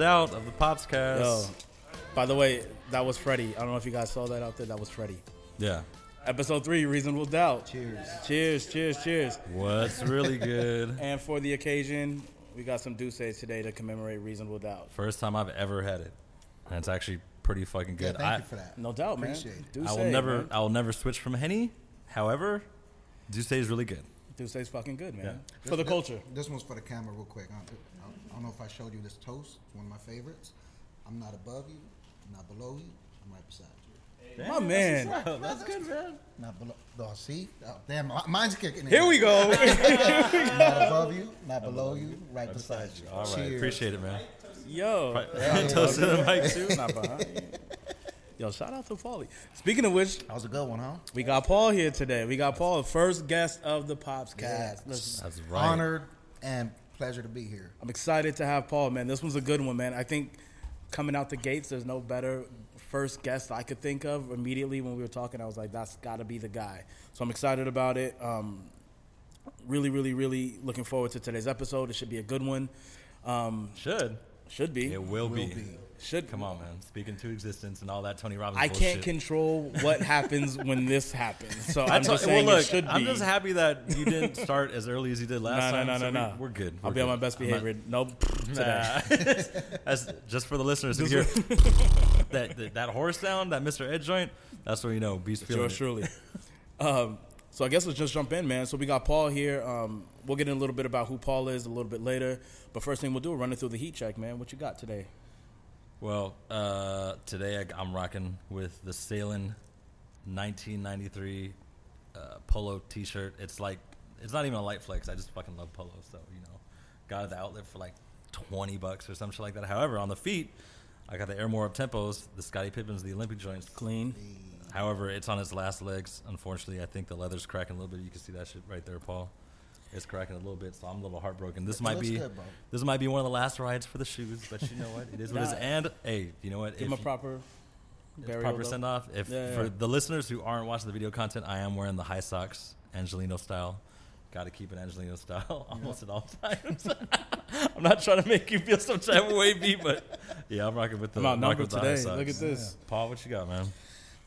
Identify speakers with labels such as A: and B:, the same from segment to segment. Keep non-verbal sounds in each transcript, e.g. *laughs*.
A: Three reasonable doubt of the Pops cast.
B: Yo, by the way, that was Freddie. I don't know if you guys saw that out there. That was Freddie.
A: Yeah.
B: Episode three, reasonable doubt.
C: Cheers.
B: Cheers, cheers, cheers.
A: What's really good? *laughs*
B: And for the occasion, we got some Dusses today to commemorate reasonable doubt.
A: First time I've ever had it, and it's actually pretty fucking
C: Yeah,
A: good.
C: thank
A: I,
C: you for that.
B: No doubt, man.
C: Appreciate it.
B: Dusse,
A: I will never,
B: man.
A: I will never switch from Henny. However, Dusse is really good.
B: Dusse's fucking good, man.
A: Yeah.
B: For the culture.
C: This one's for the camera, real quick. I, I don't know if I showed you this toast. It's one of my favorites. I'm not above you, I'm not below you. I'm right beside you.
B: My man.
A: That's good, man.
C: Not below. Oh, see? Oh, damn, mine's kicking in.
B: Here we go. *laughs*
C: not above you, not below you, right beside you.
A: All right,
C: Cheers.
A: appreciate it, man.
B: Yo. *laughs*
A: Toast to the mic *laughs* too.
B: Not behind you. Yo, shout out to Paulie. Speaking of which,
C: That was a good one, huh?
B: we got Paul here today. We got Paul, the first guest of the Pops cast. Let's-
A: That's right.
C: Honored and pleasure to be here.
B: I'm excited to have Paul, man. This one's a good one, man. I think coming out the gates, there's no better first guest I could think of. Immediately when we were talking, I was like, that's got to be the guy. So I'm excited about it. Um, really, really, really looking forward to today's episode. It should be a good one. Um,
A: Should.
B: should be.
A: It will, be.
C: be.
B: Should
A: Come on, man. Speaking to existence and all that Tony Robbins
B: I can't control what *laughs* happens when this happens. So I'm just saying
A: well,
B: it should be.
A: I'm just happy that you didn't start as early as you did last
B: No, no,
A: time.
B: no,
A: so
B: no,
A: we-
B: no.
A: We're good.
B: I'll
A: We're
B: be on my best behavior. Nope. Today.
A: Nah. *laughs* That's just for the listeners who hear *laughs* that, that that horse sound, that Mr. Ed joint. That's where you know Beast feeling it.
B: truly. um, so I guess let's just jump in, man. So we got Paul here. Um, we'll get in a little bit about who Paul is a little bit later. But first thing we'll do, run it through the heat check, man. What you got today?
A: Well, uh, today I, I'm rocking with the Salin 1993 uh, polo T-shirt. It's like it's not even a light flex. I just fucking love polo, so you know, got it at the outlet for like 20 bucks or some shit like that. However, on the feet, I got the Air More Uptempos, the Scottie Pippens, the Olympic joints.
B: Clean.
A: However, it's on its last legs. Unfortunately, I think the leather's cracking a little bit. You can see that shit right there, Paul. It's cracking a little bit, so I'm a little heartbroken. This
C: It
A: might be
C: good,
A: this might be one of the last rides for the shoes, but you know what? It is what it is. And hey, you know what?
B: Give him a proper
A: proper send off. If
B: Yeah,
A: for
B: yeah.
A: the listeners who aren't watching the video content, I am wearing the high socks, Angelino style. Got to keep it Angelino style *laughs* almost at all times. *laughs* I'm not trying to make you feel some type of way, B, but yeah, I'm rocking with the.
B: I'm
A: rocking with the high
B: today.
A: socks.
B: Look at this.
A: Paul. What you got, man?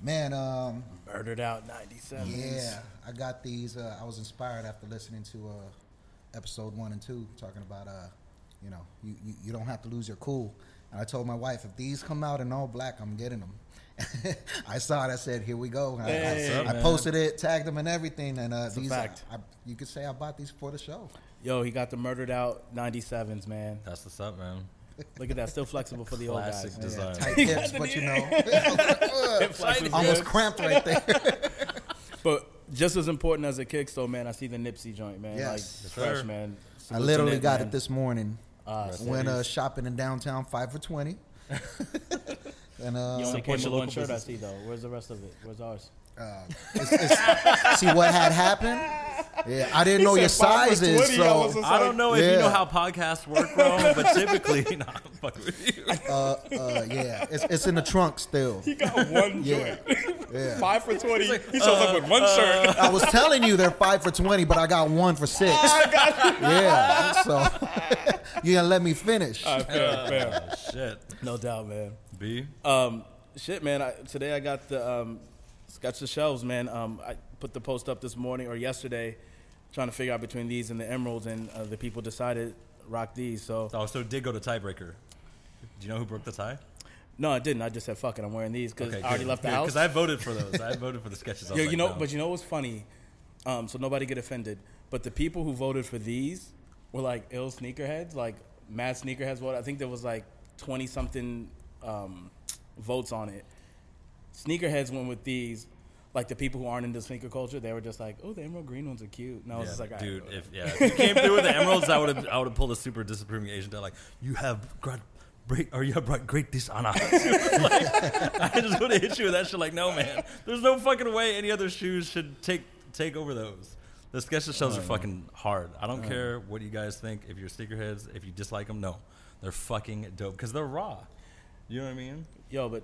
C: Man, um,
B: Murdered out 97.
C: yeah, I got these. Uh, I was inspired after listening to uh, episode one and two, talking about, uh, you know, you, you, you don't have to lose your cool. And I told my wife, if these come out in all black, I'm getting them. *laughs* I saw it. I said, "Here we go." I, I-
B: Hey.
A: What's up,
C: I posted it, tagged them, and everything. And uh, these,
B: fact.
C: I, you could say I bought these for the show.
B: Yo, he got the murdered out 97s, man.
A: That's what's up, man.
B: Look at that. Still flexible for the old
A: Classic
B: guys.
A: design.
C: Tight hips, but you know, almost
B: good.
C: cramped right there. *laughs*
B: But just as important as it kicks, though, man, I see the Nipsey joint, man.
C: Yes.
B: Like,
A: Yes,
B: fresh,
A: sir.
B: man.
C: I literally
B: Nip,
C: got
B: man.
C: it this morning.
B: Ah,
C: Went uh, shopping in downtown, five for twenty. *laughs* and uh,
B: You only
A: Support
B: came
A: your
B: one
A: local
B: shirt, I see, though. Where's the rest of it? Where's ours?
C: Uh, it's, it's, see what had happened. Yeah, I didn't know your
B: said
C: sizes,
B: 20, I was
C: so
A: I don't know if you know how podcasts work, bro, but typically, *laughs* nah, I'm fucking with you. *laughs*
C: uh, uh, yeah, it's, it's in the trunk still.
B: He got one
C: Yeah,
B: joint.
C: yeah. *laughs*
B: Five for 20. he shows up with one shirt.
C: I was telling you they're five for twenty, but I got one for six. Yeah, so you gonna let me finish?
B: All right, fair, fair.
A: Oh, shit.
B: No doubt, man.
A: B.
B: Um, shit, man. I, today I got the um, sketch the shelves, man. Um, I put the post up this morning or yesterday, trying to figure out between these and the emeralds, and uh, the people decided rock these. So
A: Oh, so it did go to tiebreaker. Do you know who broke the tie?
B: no, I didn't. I just said fuck it. I'm wearing these because I already left the house.
A: Because I voted for those. I voted for the sketches. I was
B: Yo,
A: like,
B: you know,
A: no.
B: but you know what's funny? Um, so nobody get offended. But the people who voted for these were like ill sneakerheads, like mad sneakerheads. What I think there was like twenty something um, votes on it. Sneakerheads went with these. Like the people who aren't into sneaker culture, they were just like, "Oh, the emerald green ones are cute." And I was
A: Yeah,
B: just like,
A: dude, if yeah, if you came through with the *laughs* emeralds, I would have I would have pulled a super disapproving agent. Like you have great, great or you have brought great dishonor. *laughs* like, I just would have hit you with that shit. Like no man, there's no fucking way any other shoes should take take over those. The sketches shells are fucking hard. I don't care what you guys think. If you're sneakerheads, if you dislike them, no, they're fucking dope because they're raw. You know what I mean?
B: Yo, but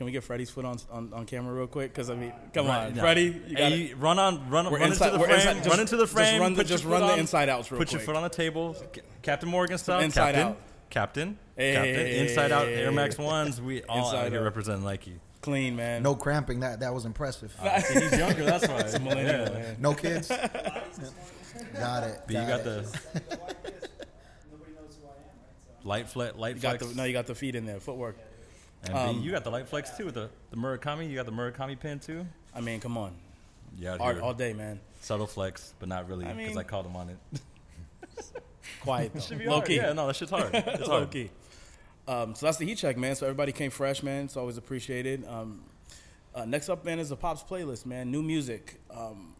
B: Can we get Freddie's foot on on, on camera real quick? Because I mean, come
A: Right,
B: on,
A: no.
B: Freddie, you got
A: Hey, you run on, run, run
B: inside-
A: into the
B: we're
A: frame.
B: inside- just-
A: run into the
B: just
A: frame.
B: run the-
A: put your
B: just
A: foot
B: run the
A: on-
B: inside outs real
A: Put your foot on the table, C- Captain Morgan style.
B: Inside
A: Captain,
B: out.
A: Captain,
B: Hey,
A: Captain.
B: hey,
A: inside out
B: hey,
A: Air Max ones. We *laughs* all
B: Inside
A: out here
B: out.
A: representing Nike.
B: clean, man.
C: No cramping. That that was impressive.
A: Uh, see, he's younger. That's why.
B: It's a millennial,
A: Yeah.
B: man.
C: No kids. *laughs* got it.
A: But you got
C: it.
A: the *laughs*
D: Nobody knows who I am, right? So
A: light flex. Light
B: You got
A: flex.
B: the no, you got the feet in there, footwork.
A: And
B: um,
A: B, you got the light flex too with the the Murakami. You got the Murakami pin too.
B: I mean, come on,
A: Yeah,
B: art all day, man.
A: subtle flex, but not really because I,
B: mean-
A: called him on it. *laughs*
B: Quiet though, low
A: hard.
B: key.
A: Yeah, no, that shit's hard. *laughs* It's
B: low
A: hard.
B: key. Um, so that's the heat check, man. So everybody came fresh, man. It's always appreciated. Um, uh, next up, man, is the pops playlist, man. New music. Um,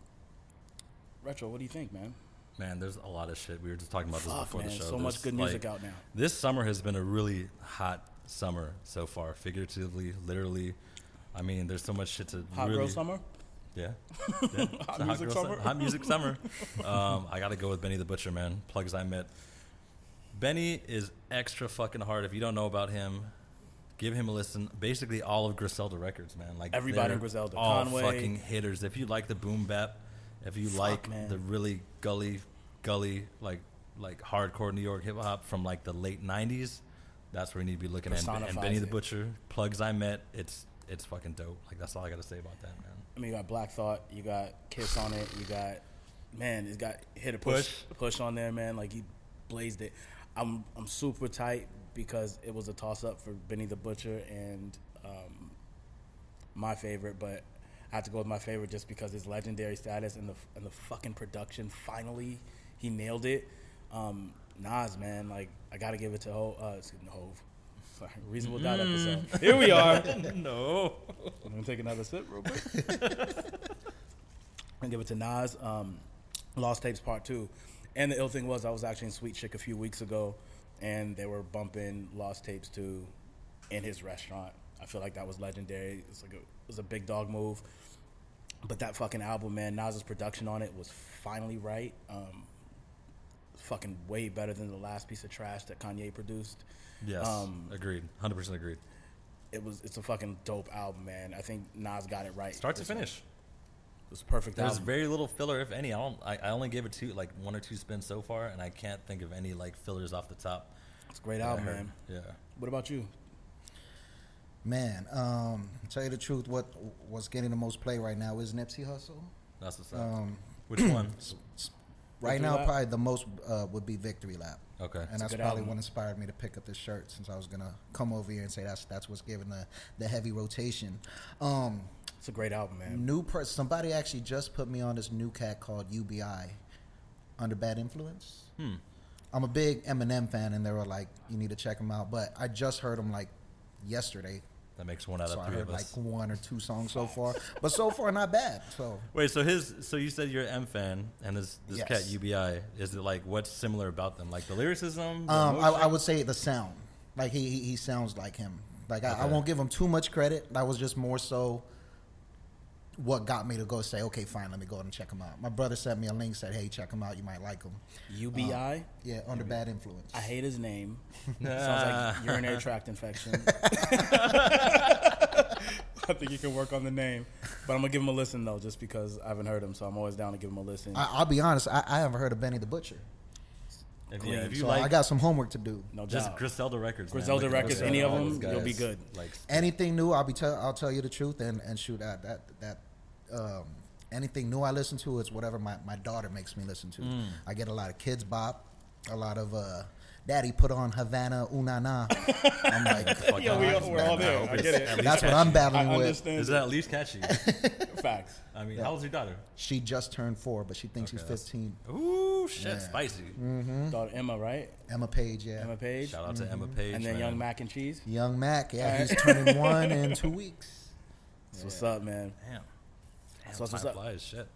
B: retro. What do you think, man?
A: Man, there's a lot of shit. We were just talking about this before
B: man.
A: the show.
B: So much good music
A: like,
B: out now.
A: This summer has been a really hot summer so far, figuratively, literally. I mean, there's so much shit to
B: Hot
A: really.
B: girl summer.
A: Yeah. *laughs* yeah.
B: Hot music
A: girl
B: summer?
A: su- hot music summer. *laughs* Um, I got to go with Benny the Butcher, man. Plugs I met. Benny is extra fucking hard. If you don't know about him, give him a listen. Basically, all of Griselda records, man. Like
B: Everybody in Griselda.
A: all
B: Conway.
A: fucking hitters. If you like the boom bap, if you
B: Fuck,
A: like
B: man.
A: the really gully, gully like like hardcore New York hip hop from like the late '90s, that's where you need to be looking at. And, and Benny the. Butcher, plugs I met. It's it's fucking dope. Like that's all I got to say about that, man.
B: I mean, you got Black Thought, you got Kiss on it, you got man, it's got hit a push
A: Push.
B: push on there, man. Like he blazed it. I'm I'm super tight because it was a toss up for Benny the Butcher and um, my favorite, but I have to go with my favorite just because his legendary status and the and the fucking production. Finally, he nailed it. Um, Nas, man, like I gotta give it to Ho. Uh, excuse me, Hove. Sorry, Reasonable Doubt episode. *laughs* Here we are. *laughs*
A: no.
B: I'm gonna take another sip real quick. *laughs* and give it to Nas. Um, Lost Tapes Part Two. And the ill thing was, I was actually in Sweet Chick a few weeks ago, and they were bumping Lost Tapes Two in his restaurant. I feel like that was legendary. It's like a, it was a big dog move. But that fucking album, man, Nas's production on it was finally right. Um, fucking way better than the last piece of trash that Kanye produced.
A: Yes.
B: Um,
A: agreed. Hundred percent agreed.
B: It was it's a fucking dope album, man. I think Nas got it right.
A: Start to
B: This one.
A: finish.
B: It's a perfect
A: There's
B: album.
A: very little filler, if any. I don't. I, I only gave it two, like one or two spins so far, and I can't think of any like fillers off the top.
B: It's a great
A: that
B: album, man.
A: Yeah.
B: What about you?
C: Man, um, tell you the truth, what what's getting the most play right now is Nipsey Hussle.
A: That's what's up.
C: Um,
A: Which one? *clears throat*
C: right now,
B: Lap?
C: probably the most uh, would be Victory Lap,
A: Okay.
C: and
B: a
C: that's probably
B: album.
C: what inspired me to pick up this shirt. Since I was gonna come over here and say that's that's what's giving the the heavy rotation. Um,
B: It's a great album, man.
C: new per- somebody actually just put me on this new cat called UBI, Under Bad Influence.
A: Hmm.
C: I'm a big Eminem fan, and they were like, "You need to check him out." But I just heard him like yesterday,
A: That makes one out
C: so
A: of
C: I heard
A: of
C: like one or two songs so far. But so far, not bad. So
A: Wait, so his, so you said you're an M fan, and this this
C: Yes.
A: cat UBI is it like what's similar about them? Like the lyricism? The
C: um, I. I would say the sound, like he he, he sounds like him. Like I, I won't give him too much credit. That was just more so what got me to go say, okay, fine, let me go and check him out. My brother sent me a link, said, hey, check him out, you might like him.
B: UBI.
C: Um, yeah, under bad influence.
B: I hate his name. *laughs* Sounds like urinary tract infection. *laughs* *laughs* I think you can work on the name, but I'm gonna give him a listen though, just because I haven't heard him, so I'm always down to give him a listen.
C: I, I'll be honest, I, I haven't heard of Benny the Butcher,
A: If,
B: Clean.
A: yeah, if you
C: so
A: like
C: I got some homework to do.
B: no
A: just
B: doubt.
A: Griselda records.
B: Griselda
A: Look
B: records,
A: Griselda,
B: any of them,
A: those
B: you'll be good.
A: Like
C: Anything new, I'll be tell I'll tell you the truth and and shoot that that that um, anything new I listen to is whatever my, my daughter makes me listen to.
A: Mm.
C: I get a lot of Kidz Bop, a lot of uh, Daddy put on Havana Unana. *laughs* I'm like,
A: fuck
B: Yeah, we all, we're all there.
A: hope
B: I get it.
A: at least
C: that's what. I'm
B: I
C: battling with.
A: Is it at least catchy? *laughs*
B: facts?
A: I mean, how old's your daughter?
C: She just turned four, but she thinks
A: Okay,
C: she's 15.
A: Ooh, shit,
C: Yeah.
A: spicy.
B: Daughter Emma, right?
C: Emma Page, yeah.
B: Emma Page,
A: Shout out to Emma Page.
B: and then
A: man.
B: Young Mac and Cheese.
C: Young Mac, yeah,
B: Alright.
C: he's turning *laughs* one in two weeks.
B: That's what's up, man.
A: Damn. Damn,
B: So what's
A: time
B: up?
A: flies. Shit.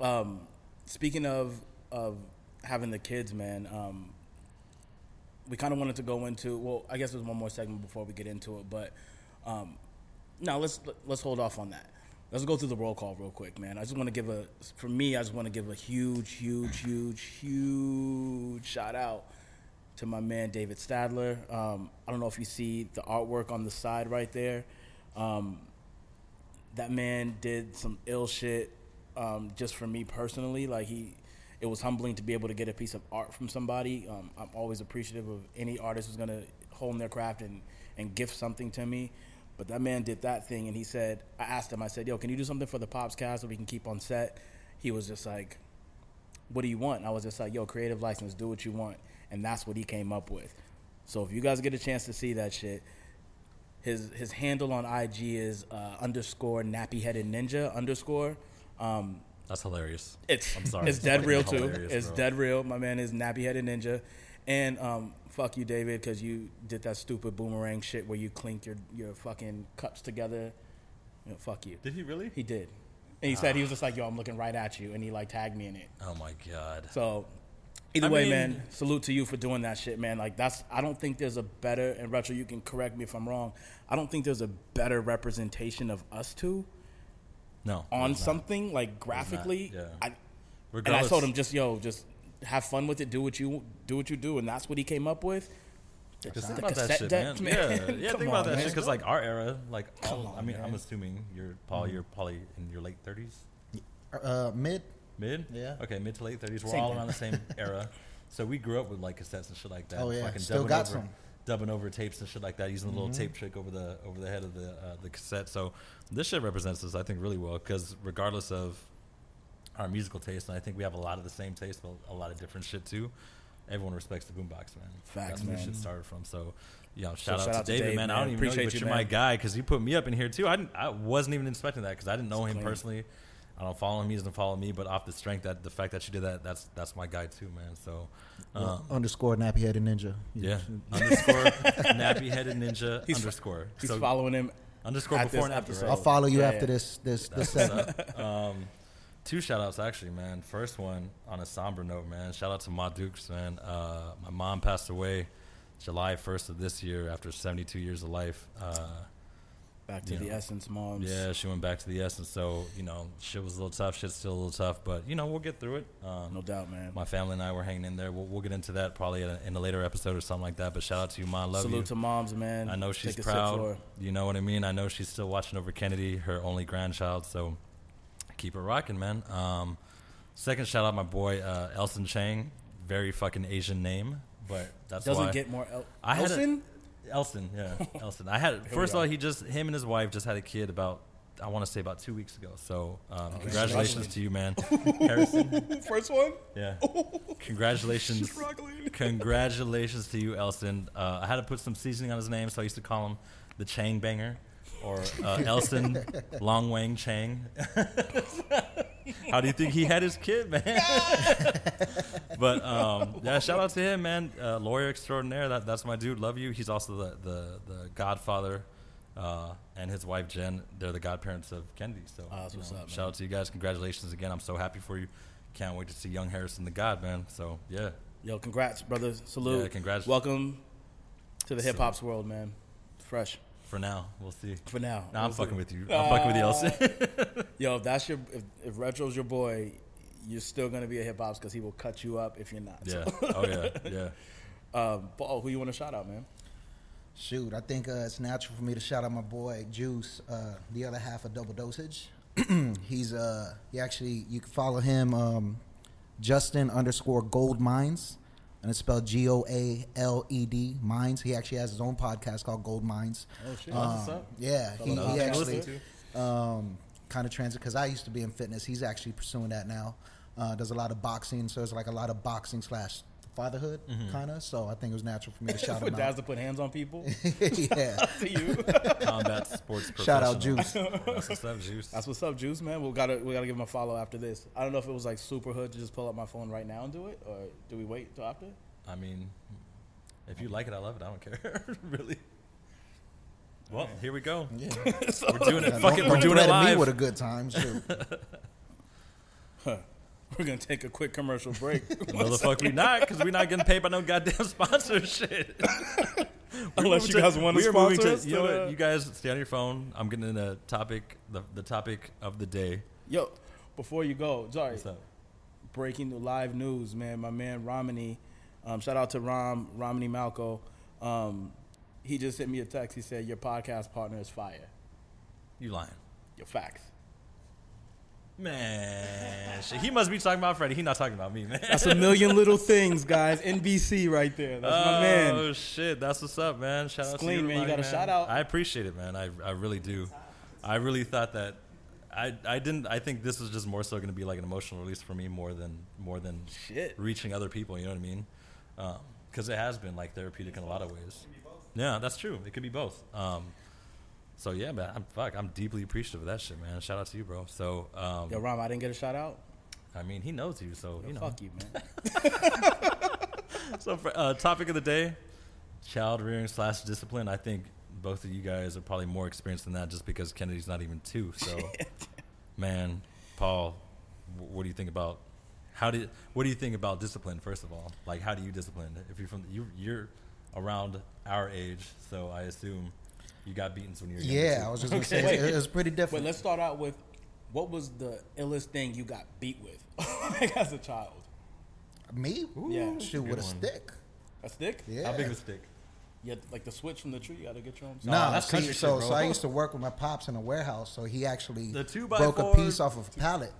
B: Um, speaking of of having the kids, man, um, we kind of wanted to go into. Well, I guess there's one more segment before we get into it, but um, no, let's let's hold off on that. Let's go through the roll call real quick, man. I just want to give a for me. I just want to give a huge, huge, huge, huge shout out to my man David Stadler. Um, I don't know if you see the artwork on the side right there. Um, that man did some ill shit um, just for me personally. Like he, it was humbling to be able to get a piece of art from somebody. Um, I'm always appreciative of any artist who's gonna hone their craft and and gift something to me. But that man did that thing, and he said, I asked him, I said, "Yo, can you do something for the Pops cast so we can keep on set?" He was just like, "What do you want?" I was just like, "Yo, creative license, do what you want," and that's what he came up with. So if you guys get a chance to see that shit, his his handle on IG is uh, underscore nappy headed ninja underscore. Um,
A: That's hilarious.
B: it's
A: I'm sorry.
B: it's
A: It's
B: dead real too. It's
A: bro.
B: dead real. My man is nappy headed ninja, and um, fuck you, David, because you did that stupid boomerang shit where you clink your your fucking cups together. You know, fuck you.
A: Did he really?
B: He did, and he said he was just like, "Yo, I'm looking right at you," and he like tagged me in it.
A: Oh my god.
B: So either
A: I
B: way,
A: mean-
B: man, salute to you for doing that shit, man. Like that's I don't think there's a better and retro. You can correct me if I'm wrong. I don't think there's a better representation of us two
A: No.
B: on
A: there's not.
B: something like graphically.
A: yeah.
B: I, and I told him just yo, just have fun with it. Do what you do what you do, and that's what he came up with.
A: Just think about that shit,
B: deck,
A: man. Yeah,
B: man.
A: yeah. *laughs*
B: Come
A: think about
B: on,
A: that
B: man.
A: shit because like our era, like all,
B: Come
A: I
B: on,
A: mean, I'm assuming you're Paul. You're probably in your late 30s,
C: Uh, mid.
A: Mid.
C: Yeah.
A: Okay, mid to late 30s. We're
B: Same
A: all
B: thing.
A: around the same *laughs* era, so we grew up with like cassettes and shit like that.
C: Oh, yeah.
A: Fucking
C: Still
A: dubbing
C: got
A: over,
C: some.
A: Dubbing over tapes and shit like that, using the little tape trick over the over the head of the uh, the cassette. So this shit represents us, I think, really well because regardless of our musical taste, and I think we have a lot of the same taste, but a lot of different shit too. Everyone respects the boombox, man.
B: Facts,
A: That's where shit started from. So, you know, shout,
B: shout
A: out,
B: out
A: to David,
B: Dave,
A: man. I don't even know you,
B: Appreciate
A: but
B: you,
A: you're my guy because you put me up in here too. I didn't, I wasn't even expecting that because I didn't know him
B: clean.
A: personally. I don't follow him. He doesn't follow me. But off the strength that the fact that you did that, that's that's my guy too, man. So, um,
C: underscore nappy headed ninja.
A: yeah, underscore *laughs* nappy headed ninja
B: He's-
A: underscore.
B: He's
A: so
B: following him.
A: underscore
B: at
A: before
B: this
A: and after.
B: episode.
A: Right?
C: I'll follow you
B: Yeah,
C: after
B: yeah.
C: this this this
A: That's what's
C: segment.
A: um, two shout outs actually, man. First one on a somber note, man. Shout out to my Dukes, man. Uh, my mom passed away July 1st of this year after 72 years of life. Uh,
B: Back to
A: You
B: the
A: know.
B: essence, moms.
A: yeah, she went back to the essence. So, you know, shit was a little tough. Shit's still a little tough, but, you know, we'll get through it. Um,
B: no doubt, man.
A: my family and I were hanging in there. We'll, we'll get into that probably in a, in a later episode or something like that. But shout out to you, Ma. Love
B: Salute
A: you.
B: to moms, man.
A: I know she's
B: Take
A: proud. You know what I mean? I know she's still watching over Kennedy, her only grandchild. So keep it rocking, man. Um, second shout out, my boy uh, Elsen Chang. Very fucking Asian name, but that's
B: Doesn't
A: why
B: get more. El-
A: I had
B: Elsen?
A: Elsen. Yeah, *laughs* Elsen. I had first of all, he just him and his wife just had a kid about. I want to say about two weeks ago. So,
B: Oh,
A: um, congratulations
B: congratulations.
A: to you, man, *laughs* Harrison.
B: First one?
A: Yeah, *laughs* congratulations.
B: Struggling.
A: Congratulations to you, Elston. Uh, I had to put some seasoning on his name, so I used to call him the Chang Banger or uh, Elsen Long Wang Chang. How do you think he had his kid, man? *laughs* but um, yeah, shout out to him, man. Uh, lawyer extraordinaire. That, that's my dude. Love you. He's also the the, the godfather. Uh, and his wife Jen, they're the godparents of Kennedy. So,
B: Oh, that's
A: you
B: what's
A: know,
B: up,
A: shout out to you guys. Congratulations again. I'm so happy for you. Can't wait to see young Harrison, the God, man. So, yeah.
B: Yo, congrats, brother. Salute.
A: Yeah, congrats.
B: Welcome to the hip hop's world, man. Fresh
A: For now, we'll see.
B: for now.
A: No, I'm
B: We'll see.
A: fucking with you. I'm fucking with you, Elsen. *laughs*
B: Yo, if that's your if, if Retro's your boy, you're still gonna be a hip hop's because he will cut you up if you're not.
A: yeah.
B: So,
A: Oh yeah. *laughs* Yeah.
B: um, Paul, who you want to shout out, man?
C: Shoot, I think uh, it's natural for me to shout out my boy Juice, uh, the other half of Double Dosage. *clears throat* He's uh, he actually you can follow him um, Justin underscore Goaled Minds, and it's spelled G O A L E D Mines. He actually has his own podcast called Goaled Minds.
B: Oh shit.
A: That's what's up.
C: Yeah, he, he actually um, kind of transit because I used to be in fitness. He's actually pursuing that now. Uh, does a lot of boxing, so it's like a lot of boxing slash fatherhood mm-hmm. kind of. So I think it was natural for me to *laughs* shout
B: For
C: him
B: dads
C: out.
B: to put hands on people. *laughs* *laughs*
C: yeah.
B: to you.
A: Combat sports.
C: Shout out
A: Juice. That's what's up, Juice.
B: That's what's up, Juice, man. We gotta we gotta give him a follow after this. I don't know if it was like super hood to just pull up my phone right now and do it, or do we wait till after?
A: I mean, if you like it, I love it. I don't care. really. Well, here we go.
C: Yeah.
A: We're doing it.
C: Don't-
A: Fuck it. We're doing it
C: threaten me with a good time. Shoot. *laughs*
B: We're gonna take a quick commercial break. *laughs*
A: No, the fuck we not, because we're not getting paid by no goddamn *laughs* sponsorship.
B: Unless you guys want to sponsor us.
A: You know what? You guys stay on your phone. I'm getting in the topic, the, the topic of the day.
B: Yo, before you go, sorry.
A: What's up?
B: breaking the live news, man. My man Romany, um, shout out to Rom Romany Malco. Um, he just sent me a text. He said your podcast partner is fire.
A: You lying.
B: Your facts.
A: Man, shit, he must be talking about Freddie. He not talking about me, man.
B: That's a million little things, guys. NBC right there. That's my man.
A: Oh shit, that's what's up, man. Shout out to
B: Clean,
A: you,
B: man. You got a shout out.
A: I appreciate it, man. I I really do. I really thought that. I, I didn't I think this was just more so going to be like an emotional release for me more than more than
B: Shit.
A: reaching other people you know what I mean because it has been like therapeutic in a lot of ways yeah that's true it could be both um, so yeah man I'm fuck I'm deeply appreciative of that shit man. Shout out to you bro. So um,
B: Yo, Rom, I didn't get a shout out.
A: I mean he knows you so
B: Yo,
A: you know.
B: Fuck you, man. *laughs*
A: so for, uh, topic of the day child rearing slash discipline. I think both of you guys are probably more experienced than that just because kennedy's not even two. So *laughs* man paul wh- what do you think about how did what do you think about discipline first of all? Like how do you discipline? If you're from you you're around our age so i assume you got beaten when you were younger,
C: Yeah,
A: too.
C: I was just gonna
A: Okay.
C: say it, it was pretty different.
B: But let's start out with what was the illest thing you got beat with *laughs* like as a child?
C: Me?
B: Yeah.
C: Shoot, with a
A: one.
C: stick.
B: A stick?
C: Yeah.
A: how big of a stick
B: Yeah, like the switch from the tree. You got to get your own.
C: Nah,
A: that's
C: see,
A: country
C: so
A: shit,
C: so. I used to work with my pops in a warehouse, so he actually
A: The two by
C: broke a piece off of a pallet.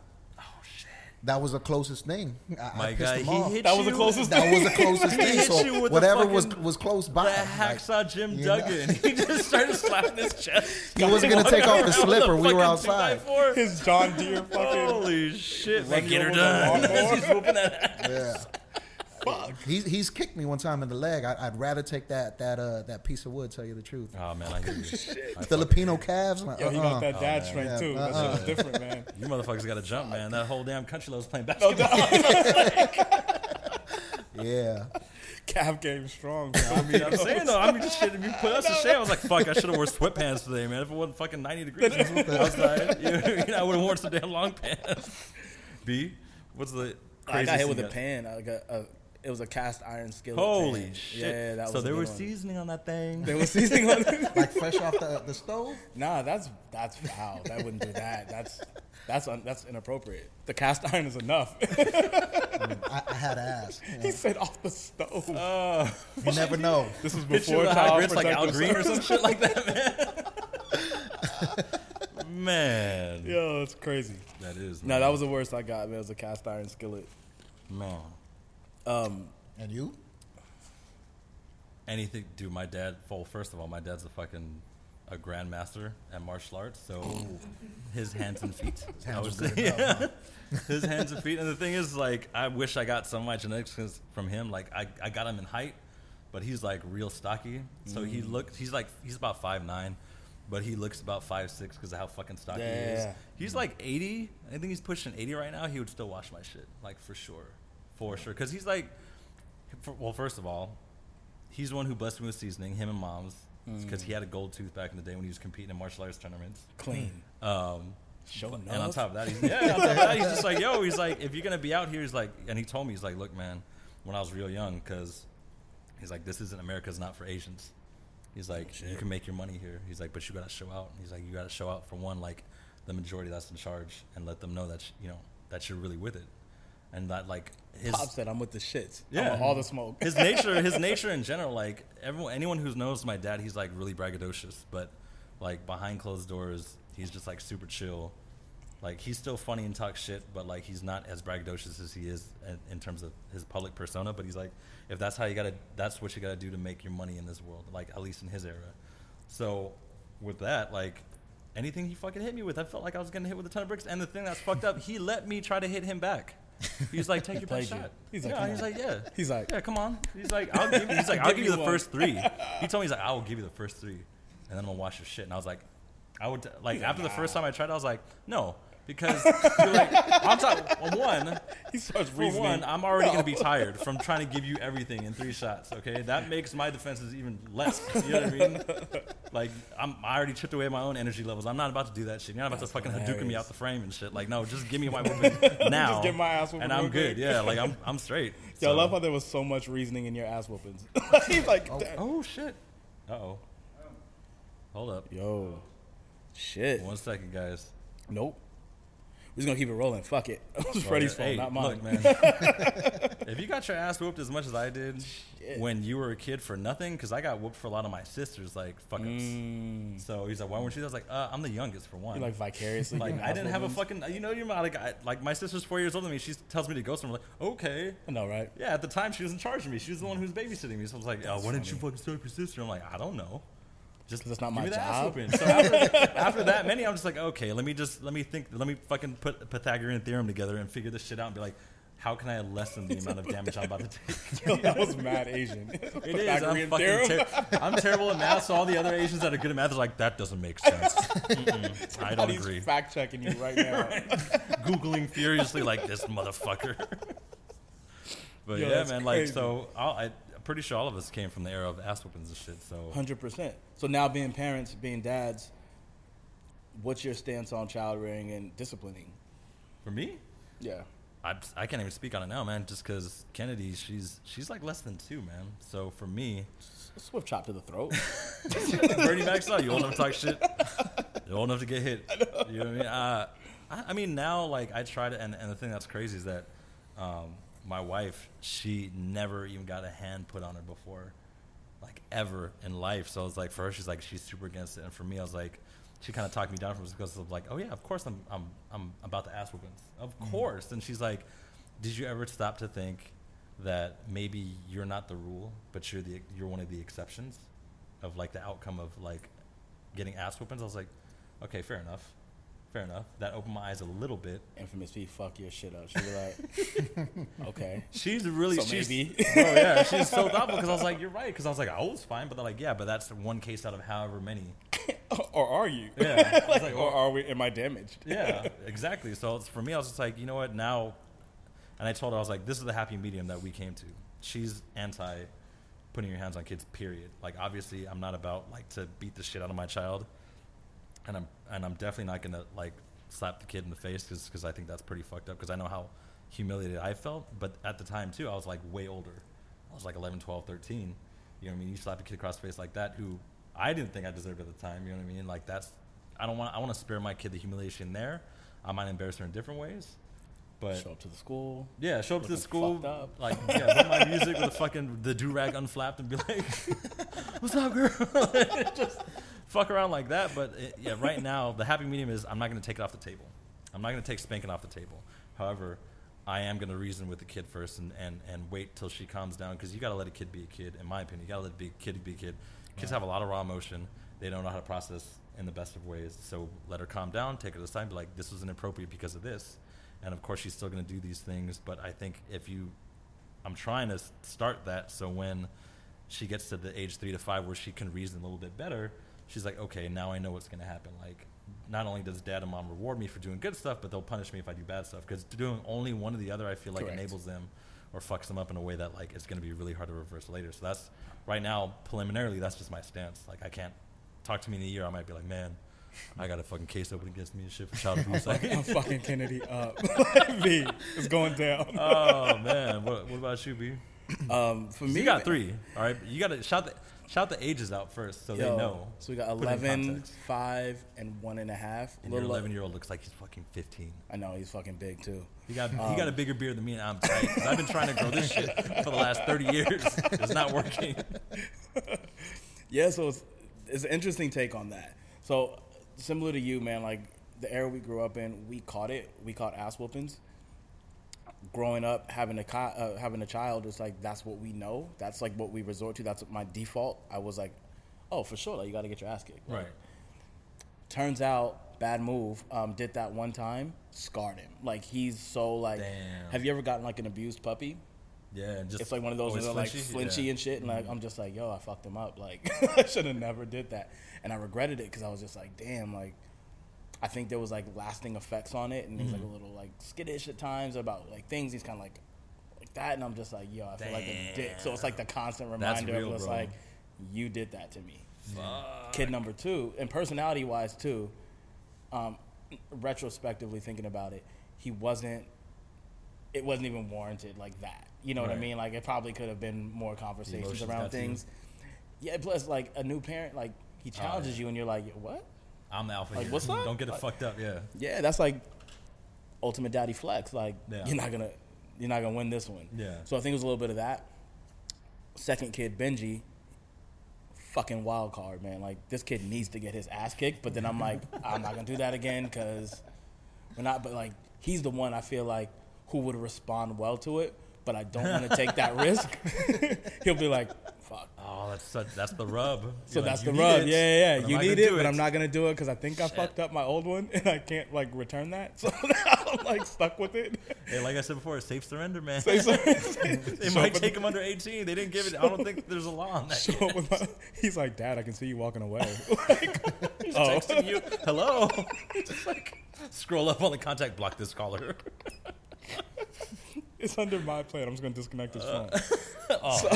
A: Shit
C: That was the closest thing. I, I
A: my
C: pissed
A: guy he
C: off.
A: hit
B: That was the
A: you-
B: closest
C: That was the *laughs* closest
A: He
C: thing.
A: hit
C: So
A: you with
C: whatever was was close by.
A: The
C: like,
A: hacksaw Jim? Duggan. *laughs* He just started slapping his *laughs* chest.
C: He wasn't gonna take off
A: his
C: slipper. We were outside.
B: His John Deere fucking.
A: Holy shit,
B: Run
A: man. Get her
B: over with a
A: done. He's whooping that ass.
C: Yeah.
B: Fuck.
C: He's he's kicked me one time in the leg. I, I'd rather take that that uh that piece of wood. Tell you the truth.
A: Oh, man, I hear you. *laughs* I
C: Filipino calves. Like,
B: Yo, he
C: uh-uh.
B: got that dad
A: man.
B: strength
C: Yeah,
B: too. That
C: uh-uh.
B: shit was different, man. *laughs*
A: You motherfuckers got to jump, man. That whole damn country loves playing basketball. *laughs*
C: Yeah.
B: Calf game strong.
A: I mean, I'm saying though, I mean, just shit. If you put us to shame, I was like, fuck, I should have worn sweatpants today, man. If it wasn't fucking 90 degrees outside, you know, I would have worn some damn long pants. B, what's the?
B: I got hit with a pan. I got a, it was a cast iron skillet.
A: Holy
B: pan.
A: shit!
B: Yeah, that was.
A: so
B: a
A: there was
B: one.
A: seasoning on that thing.
B: There was seasoning on *laughs* it.
C: Like fresh off the the stove.
B: Nah, that's that's foul. That wouldn't do that. That's that's un, that's inappropriate. The cast iron is enough. *laughs*
C: I, I had to ask.
B: he said off the stove.
A: Oh,
C: You never know.
B: this was before
A: with high
B: child
A: grits like Al Green or some *laughs* shit like that, man. man,
B: Yo, that's crazy.
A: that is.
B: No,
A: man.
B: that was the worst I got. Man, it was a cast iron skillet.
A: man.
B: Um,
C: And you?
A: Anything, dude. My dad. Well, first of all, my dad's a fucking a grandmaster at martial arts, so his hands and feet. *laughs*
C: His hands
A: would
C: were
A: say,
C: good enough,
A: yeah. *laughs* his hands and feet. And the thing is, like, I wish I got some of my genetics from him. Like, I, I got him in height, but he's like real stocky. So he
B: Mm.
A: looked. He's like he's about five nine, but he looks about five six because of how fucking stocky he is.
B: Yeah.
A: He's like eighty. I think he's pushing eighty right now. He would still wash my shit, like for sure, for sure. Because he's like, for, well, first of all, he's the one who blessed me with seasoning. Him and mom's, because he had a gold tooth back in the day when he was competing in martial arts tournaments.
B: clean.
A: Um,
B: Show
A: and on top of that, he's, yeah, on top of that, he's just like, yo, he's like, if you're gonna be out here, he's like, and he told me, he's like, look, man, when I was real young, because he's like, this isn't America's not for Asians. He's like, you can make your money here. He's like, but you gotta show out. He's like, you gotta show out for one, like the majority that's in charge, and let them know that you know that you're really with it, and that like his
B: Pop said, "I'm with the shits.
A: Yeah.
B: I want all the smoke."
A: his nature, his *laughs* nature in general, like everyone, anyone who knows my dad, he's like really braggadocious, but like behind closed doors, he's just like super chill. Like he's still funny and talks shit, but like he's not as braggadocious as he is in, in terms of his public persona. But he's like, if that's how you gotta, that's what you gotta do to make your money in this world. Like at least in his era. So with that, like anything he fucking hit me with, I felt like I was getting hit with a ton of bricks. And the thing that's fucked up, he let me try to hit him back. He's like, take *laughs* your best
B: you.
A: shot.
B: He's like,
A: yeah, he's like, yeah.
B: He's like-
A: yeah, come on. *laughs* He's like, I'll give you. He's like, I'll
B: Give
A: give you the
B: one.
A: first three. *laughs* He told me he's like, I will give you the first three, and then I'm gonna wash your shit. And I was like, I would like after the first time I tried, I was like, no, because you're like, I'm talking. One, *laughs*
B: he starts reasoning.
A: one, I'm already
B: No.
A: gonna be tired from trying to give you everything in three shots. Okay, that makes my defenses even less. You know what I mean? *laughs* Like I'm, I already chipped away my own energy levels. I'm not about to do that shit. You're not about to fucking Hadouken me out the frame and shit. Like no, just give me my *laughs* weapon now.
B: get my ass whooped
A: and I'm good. Yeah, like I'm, I'm straight.
B: Yo, I love how there was so much reasoning in your ass whoopings. He's like, "Damn."
A: Oh shit. Uh oh. Hold up.
B: yo, shit.
A: One second, guys.
B: Nope. We're gonna keep it rolling. Fuck it. *laughs* It was Freddie's fault,
A: Hey,
B: not mine.
A: Look, man. *laughs* if you got your ass whooped as much as I did
B: Shit.
A: when you were a kid for nothing, because I got whooped for a lot of my sisters, like fuck ups.
B: Mm.
A: So he's like, why weren't you? I was like, uh, I'm the youngest for one.
B: You like vicariously.
A: Like I didn't have a fucking, you know, you're my- like, I, like my sister's four years older than me. She tells me to go somewhere. I'm like, okay.
B: whoopings. No, right?
A: Yeah, at the time she was in charge of me. She was the one who was babysitting me. So I was like, oh, why didn't you
B: funny.
A: fucking stop your sister? I'm like, I don't know. Just
B: it's not
A: give
B: my
A: me the ass
B: job.
A: whooping. So *laughs* after, after that many, I'm just like, okay, let me just let me think, let me fucking put Pythagorean theorem together and figure this shit out and be like, how can I lessen the amount of damage I'm about to take? *laughs*
B: Yo, that was mad Asian. *laughs*
A: It is. I'm,
B: Pythagorean
A: fucking
B: theorem.
A: ter- I'm terrible at math, so all the other Asians that are good at math are like, that doesn't make sense. Mm-mm, I don't agree.
B: fact checking you right now.
A: Googling furiously like this motherfucker. but
B: Yo,
A: yeah,
B: that's
A: man, like
B: crazy.
A: so, I'll, I, pretty sure all of us came from the era of ass whoopings and shit. So
B: Hundred percent. So now, being parents, being dads, what's your stance on child rearing and disciplining?
A: for me,
B: Yeah.
A: I, I can't even speak on it now, man. Just because Kennedy, she's she's like less than two, man. So for me,
B: Swift chop to the throat. *laughs*
A: Bernie Maxwell, you old enough to talk shit. You're old enough to get hit. You know what I mean? Uh, I, I mean, now, like, I try to, and, and the thing that's crazy is that um, my wife, she never even got a hand put on her before, like, ever in life. So I was like, for her, she's like, she's super against it. And for me, I was like, she kind of talked me down from it because of like, oh yeah, of course I'm, I'm, I'm about the ass whoopings. Of mm-hmm. course. And she's like, did you ever stop to think that maybe you're not the rule, but you're the, you're one of the exceptions of like the outcome of like getting ass whoopings. I was like, okay, fair enough, fair enough. That opened my eyes a little bit.
B: Infamous P, fuck your shit up. She was like, *laughs* okay.
A: She's really,
B: So
A: she's,
B: maybe. *laughs*
A: oh yeah, *laughs* she's so thoughtful because I was like, you're right, because I was like, I was fine, but they're like, yeah, but that's one case out of however many.
B: or are you?
A: Yeah, I was
B: like,
A: like,
B: or
A: well-
B: are we? Am I damaged?
A: yeah, exactly. So it's, for me, I was just like, you know what, now, and I told her I was like, this is the happy medium that we came to. She's anti putting your hands on kids. Period. Like obviously, I'm not about like to beat the shit out of my child, and I'm and I'm definitely not gonna like slap the kid in the face because I think that's pretty fucked up because I know how humiliated I felt. But at the time too, I was like way older. I was like 11, 12, 13. You know what I mean? You slap a kid across the face like that who I didn't think I deserved at the time. You know what I mean? Like that's I don't want I want to spare my kid the humiliation there. I might embarrass her in different ways, but
B: Show up to the school.
A: yeah, show up to the school,
B: up.
A: like yeah, put my music with the fucking the do rag unflapped and be like, *laughs* "What's up, girl?" *laughs* Just fuck around like that. But it, yeah, right now the happy medium is I'm not going to take it off the table. I'm not going to take spanking off the table. However, I am going to reason with the kid first and, and, and wait till she calms down because you got to let a kid be a kid. In my opinion, you got to let a big kid be a kid. Kids have a lot of raw emotion. They don't know how to process in the best of ways. So let her calm down, take her to the side, be like, "This was inappropriate because of this." And of course, she's still going to do these things. But I think if you, I'm trying to start that so when she gets to the age three to five where she can reason a little bit better, she's like, okay, now I know what's going to happen. Like, not only does dad and mom reward me for doing good stuff, but they'll punish me if I do bad stuff. Because doing only one or the other, I feel like
B: Correct.
A: enables them or fucks them up in a way that like it's going to be really hard to reverse later. So that's right now preliminarily that's just my stance. Like I can't talk to me in a year. I might be like, man, I got a fucking case open against me and shit for child *laughs* abuse. Like,
B: I'm fucking *laughs* Kennedy up. *laughs* V, it's going down.
A: oh man, what, what about you, B?
B: Um, for me, you
A: got three. All right, you got to shout the shout the ages out first so
B: Yo,
A: they know.
B: So we got
A: Put
B: 11, 5, and one and a half.
A: And your
B: Little-
A: 11 year old looks like he's fucking 15.
B: I know he's fucking big too.
A: He got
B: Um,
A: he got a bigger beard than me, and I'm tight. 'cause I've been trying to grow this shit for the last 30 years. It's not working. *laughs*
B: Yeah, so it's, it's an interesting take on that. So similar to you, man, like the era we grew up in, we caught it. We caught ass whoopings. Growing up, having a uh, having a child, it's like that's what we know. That's like what we resort to. That's my default. I was like, oh, for sure, like, you got to get your ass kicked.
A: Right.
B: Turns out, bad move. Um, did that one time, scarred him. Like he's so like.
A: Damn.
B: Have you ever gotten like an abused puppy?
A: Yeah, just
B: it's like one of those that are like
A: flinchy? Yeah.
B: and shit, and like I'm just like, yo, I fucked him up. Like *laughs* I should have never did that, and I regretted it because I was just like, damn, like I think there was like lasting effects on it, and he's like a little like skittish at times about like things. He's kind of like like that, and I'm just like, yo, I feel like a dick. So it's like the constant reminder
A: real,
B: of just
A: bro.
B: like, you did that to me. Kid number two, and personality wise too. Um, retrospectively thinking about it, he wasn't. It wasn't even warranted like that. You know what I mean? Like it probably could have been more conversations around
A: you.
B: things. Yeah. Plus, like a new parent, like he challenges
A: Oh, yeah.
B: you, and you're like, what?
A: I'm the alpha
B: Like,
A: here.
B: what's up?
A: Don't get it
B: Like-
A: fucked up. Yeah.
B: Yeah, that's like ultimate daddy flex. Like
A: Yeah.
B: you're not gonna you're not gonna win this one.
A: Yeah.
B: So I think it was a little bit of that. Second kid, Benji, fucking wild card, man. Like this kid needs to get his ass kicked, but then I'm like, *laughs* I'm not gonna do that again because we're not. But like, he's the one I feel like who would respond well to it, but I don't want to *laughs* take that risk. *laughs* He'll be like,
A: that's such, that's the rub. *laughs*
B: So
A: You're
B: that's
A: "You
B: the rub.
A: it,
B: Yeah, yeah, yeah. You need it, but I'm not gonna do it because I think I
A: Shit.
B: fucked up my old one *laughs* and I can't like return that. *laughs* So now I'm like stuck with it.
A: Hey, like I said before, safe surrender, man.
B: Say sorry.
A: they
B: Show
A: might take him under 18. They didn't give it. I don't think there's a law on that.
B: show up with my- he's like, Dad, I can see you walking away. like,
A: He's
B: oh.
A: texting you, hello. Just like scroll up on the contact, block this caller.
B: It's under my plan. I'm just gonna disconnect his phone. *laughs*
A: oh,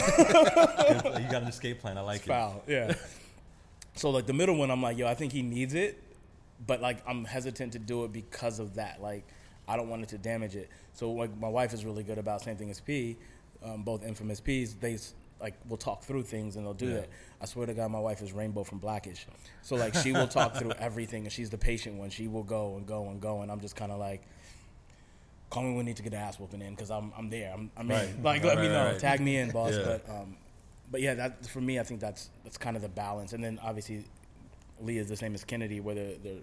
A: *laughs* you got an escape plan. I like it.
B: Foul. Yeah. so like the middle one, I'm like, yo, I think he needs it, but like I'm hesitant to do it because of that. Like I don't want it to damage it. So like my wife is really good about same thing as P, um, both infamous P's. They s- like will talk through things and they'll do that. I swear to God, my wife is Rainbow from Blackish. So like she will talk *laughs* through everything and she's the patient one. She will go and go and go and I'm just kind of like. Call me when we need to get the ass whooping in because I'm I'm there. I'm, I'm
A: Right.
B: in. Like
A: Right,
B: let me know. Tag me in, boss.
A: Yeah.
B: But um, but yeah, that for me, I think that's that's kind of the balance. And then obviously, Lee is the same as Kennedy, where they're, they're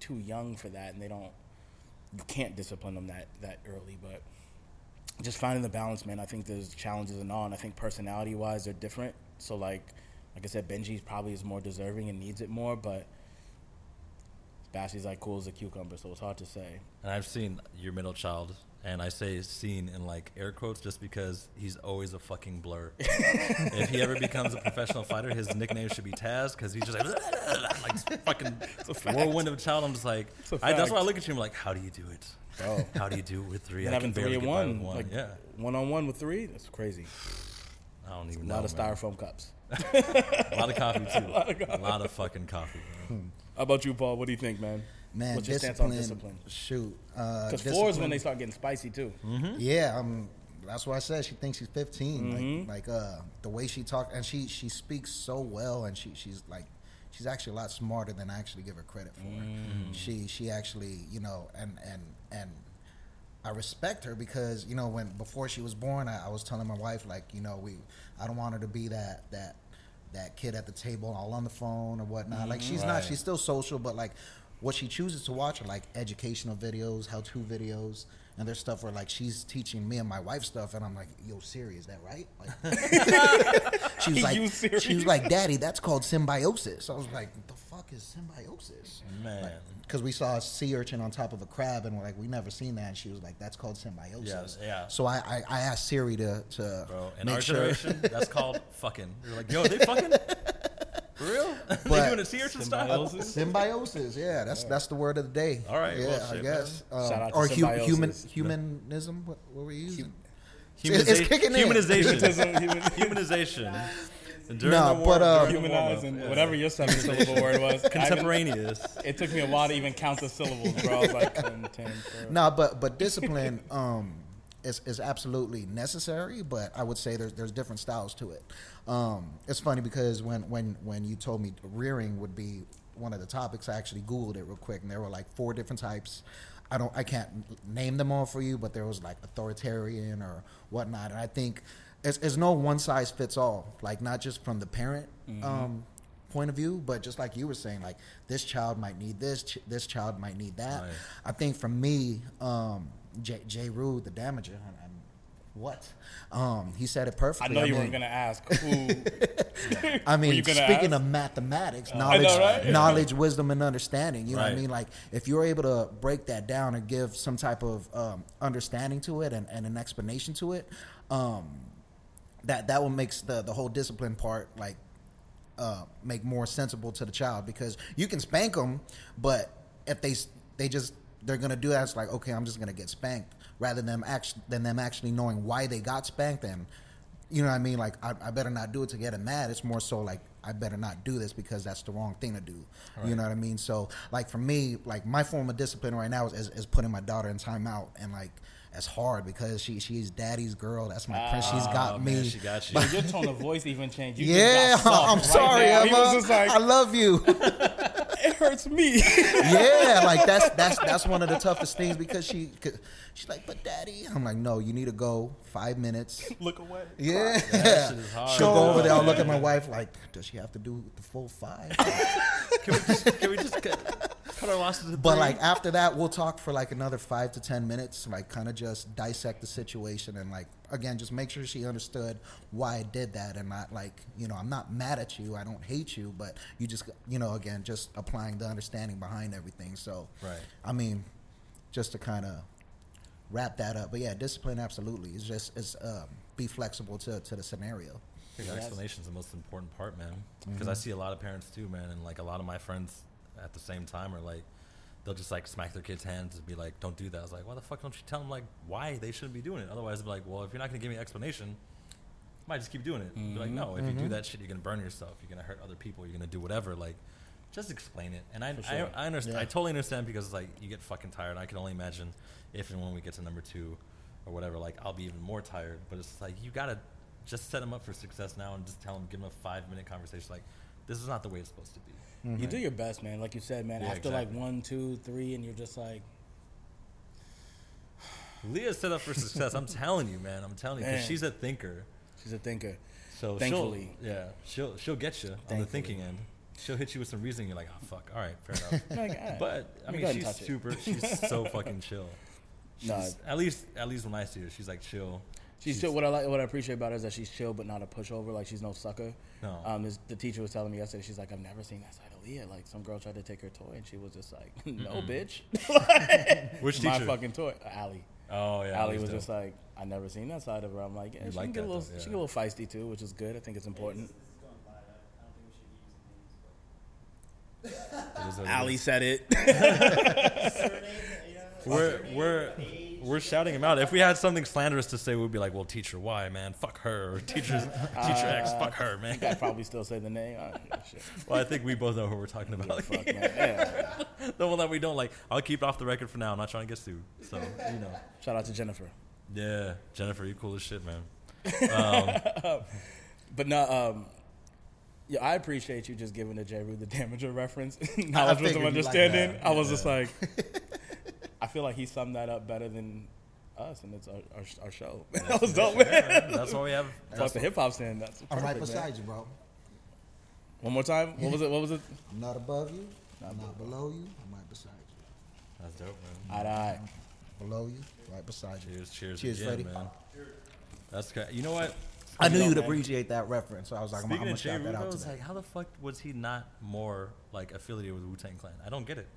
B: too young for that, and they don't you can't discipline them that that early. But just finding the balance, man. I think there's challenges and all, and I think personality wise, they're different. So like like I said, Benji probably is more deserving and needs it more, but. Bashy's like cool as a cucumber, so it's hard to say.
A: And I've seen your middle child, and I say seen in like air quotes just because he's always a fucking blur. *laughs* if he ever becomes a professional fighter, his nickname should be Taz because he's just like, *laughs* like *laughs* fucking whirlwind of a child. I'm just like,
B: a
A: I, that's why I look at you. I'm like, how do you do it?
B: Bro.
A: How do you do it with three?
B: And
A: I can
B: having three and
A: get by with
B: one,
A: one.
B: like
A: yeah,
B: one on one with three, that's crazy. *sighs*
A: I don't even
B: A
A: know.
B: lot of
A: man.
B: styrofoam cups.
A: A lot of coffee too. a, lot of fucking coffee.
B: How about you, Paul? What do you think, man?
C: Man,
B: What's your stance on discipline?
C: Shoot, uh,
B: Because four is when they start getting spicy too.
C: Yeah, um, that's why I said she thinks she's 15.
B: Mm-hmm.
C: Like, like uh, the way she talks, and she she speaks so well, and she she's like, she's actually a lot smarter than I actually give her credit for.
B: Mm.
C: She she actually, you know, and and and I respect her because you know when before she was born, I, I was telling my wife like, you know, we I don't want her to be that that that kid at the table all on the phone or whatnot. Like she's not, she's still social, but like what she chooses to watch are like educational videos, how to videos. And there's stuff where like she's teaching me and my wife stuff, and I'm like, "Yo, Siri, is that right?" Like, *laughs* *laughs* she was like? "She was like, Daddy, that's called symbiosis." I was like, the fuck is symbiosis?"
A: Man.
C: because we saw a sea urchin on top of a crab, and we're like, "We never seen that." And she was like, "That's called symbiosis."
A: Yeah, yeah.
C: So I, I, I asked Siri to to
A: Bro, in
C: make
A: our
C: sure.
A: generation, *laughs* that's called fucking. You're like, yo, they fucking. *laughs* For real? *laughs* they doing a sea urchin style?
B: Symbiosis?
C: Symbiosis, yeah, that's that's the word of the day.
A: All right,
C: yeah,
A: well,
C: I guess. Um,
B: Shout out to
C: or hu- human humanism. What, what were you using?
A: Humaniza-
C: It's kicking in.
A: humanization. Humanization. During
C: No,
A: the war,
C: but, uh,
A: during.
B: Humanizing,
A: Yeah.
B: whatever your seven *laughs* syllable word was. I even-
A: Contemporaneous. *laughs*
B: It took me a while to even count the syllables, bro. I was like, content.
C: No, but but discipline *laughs* um, is is absolutely necessary. But I would say there's there's different styles to it. Um, it's funny because when when when you told me rearing would be one of the topics, I actually googled it real quick, and there were like four different types. I don't I can't name them all for you, but there was like authoritarian or whatnot, and I think it's, it's no one size fits all. Like not just from the parent. Um, point of view but just like you were saying like this child might need this ch- this child might need that
A: Right.
C: I think for me, um, J. Jeru, the Damaja, and, and what? Um, he said it perfectly.
B: I know you
C: mean,
B: weren't gonna ask *laughs* who.
C: I mean, speaking
B: ask?
C: of mathematics,
B: I
C: knowledge,
B: know, right?
C: knowledge, wisdom, and understanding. You know what I mean? Like, if you're able to break that down and give some type of um, understanding to it and, and an explanation to it, um, that that will makes the the whole discipline part like uh, make more sensible to the child because you can spank them, but if they they just they're gonna do that, it's like okay, I'm just gonna get spanked rather than them actually than them actually knowing why they got spanked and you know what I mean. Like I, I better not do it to get them mad. It's more so like I better not do this because that's the wrong thing to do. You know what I mean? So like for me, like my form of discipline right now is, is, is putting my daughter in timeout and like. It's hard because she she's daddy's girl. That's my prince. She's got
A: Oh,
C: me.
A: man, she got you.
B: Dude, your tone of voice even changed. You
C: Yeah, *laughs*
B: just
C: I'm
B: right
C: sorry,
B: now. He
C: Emma.
B: just like,
C: I love you. *laughs*
B: it hurts me. *laughs*
C: yeah, like that's that's that's one of the toughest things because she she's like, but daddy, I'm like, no, you need to go five minutes.
B: Look away.
C: Yeah,
A: That hard.
C: she'll go over there. I'll look at my wife like, does she have to do the full five?
A: Can we just, can we just cut, cut our losses
C: But
A: three?
C: like after that, we'll talk for like another five to ten minutes, like kind of just dissect the situation and like again, just make sure she understood why I did that and not like you know I'm not mad at you, I don't hate you, but you just you know again just applying the understanding behind everything. So
A: Right.
C: I mean, just to kind of wrap that up, but yeah, discipline absolutely. It's just it's um, be flexible to to the scenario.
A: I think explanation is the most important part, man. Because I see a lot of parents too, man, and like a lot of my friends at the same time are like, they'll just like smack their kids' hands and be like, "Don't do that." I was like, "Why the fuck don't you tell them like why they shouldn't be doing it?" Otherwise, they'll be like, "Well, if you're not gonna give me an explanation, I might just keep doing it." Be like, "No, if you do mm-hmm. that shit, you're gonna burn yourself. You're gonna hurt other people. You're gonna do whatever." Like, just explain it. And I,
B: sure.
A: I, I understand.
C: Yeah.
A: I totally understand because it's like you get fucking tired. I can only imagine if and when we get to number two or whatever, like I'll be even more tired. But it's like you gotta just set them up for success now and just tell them, give them a five minute conversation. Like, this is not the way it's supposed to be.
B: You do your best, man. Like you said, man.
A: Yeah,
B: after
A: exactly.
B: like one, two, three, and you're just like, *sighs*
A: Leah's set up for success. I'm telling you, man. I'm telling you, because she's a thinker.
B: she's a thinker.
A: So
B: Thankfully.
A: she'll, yeah, she'll she'll get you on the thinking end. She'll hit you with some reasoning. You're like, oh fuck, all right, fair *laughs* enough.
B: Like, right.
A: But I mean, she's
B: touch it.
A: super. She's so *laughs* fucking chill. She's,
B: Nah.
A: At least, at least when I see her, she's like chill.
B: She's chill. What I like, what I appreciate about her is that she's chill, but not a pushover. Like she's no sucker.
A: No.
B: Um, this, the teacher was telling me yesterday. She's like, I've never seen that side of Leah. Like some girl tried to take her toy, and she was just like, *laughs* No, bitch. *laughs*
A: Which
B: My
A: teacher?
B: fucking toy. Allie.
A: Oh yeah.
B: Allie was
A: dope.
B: just like, I never seen that side of her. I'm like, yeah,
A: You
B: she
A: like
B: can get a
A: that,
B: little,
A: though,
B: she
A: yeah.
B: get a little feisty too, which is good. I think it's important.
D: This is going live. I, I don't think we should use names, but
A: It is what it
B: Allie said it. *laughs*
D: surname, you know,
A: We're we're
D: age,
A: we're shouting him out. If we had something slanderous to say, we'd be like, "Well, teacher Y, man, fuck her," or "Teacher *laughs* teacher X, fuck her, man."
B: I'd probably still say the name. Uh, shit.
A: Well, I think we both know who we're talking about.
B: Fuck, man. *laughs* Yeah.
A: the one that we don't like. I'll keep it off the record for now. I'm not trying to get sued. So you know.
B: Shout out to Jennifer.
A: Yeah, Jennifer, you cool as shit, man. *laughs* Um,
B: But no, um, yeah, I appreciate you just giving the Jeru the Damaja reference. I was with
C: figured
B: some
C: like
B: understanding. I was just like, I feel like he summed that up better than us, and it's our, our, our show. that was dope, man.
A: yeah, that's why we have.
B: Fuck the hip hop stand. That's
C: I'm right
B: perfect, man.
C: beside you, bro.
B: One more time. What was it? What was it?
C: I'm not above you. I'm not below you. I'm right beside you.
A: That's dope, man.
B: Eye to eye.
C: Below you, right beside you.
A: Cheers, cheers,
C: Cheers,
A: again,
C: Freddie.
A: man. That's good. You know what?
C: I knew you'd appreciate that reference, so I was like, I'm, I'm gonna
A: of Jay
C: shout that
A: Rude, I was like, how the fuck was he not more like affiliated with Wu Tang Clan? I don't get it.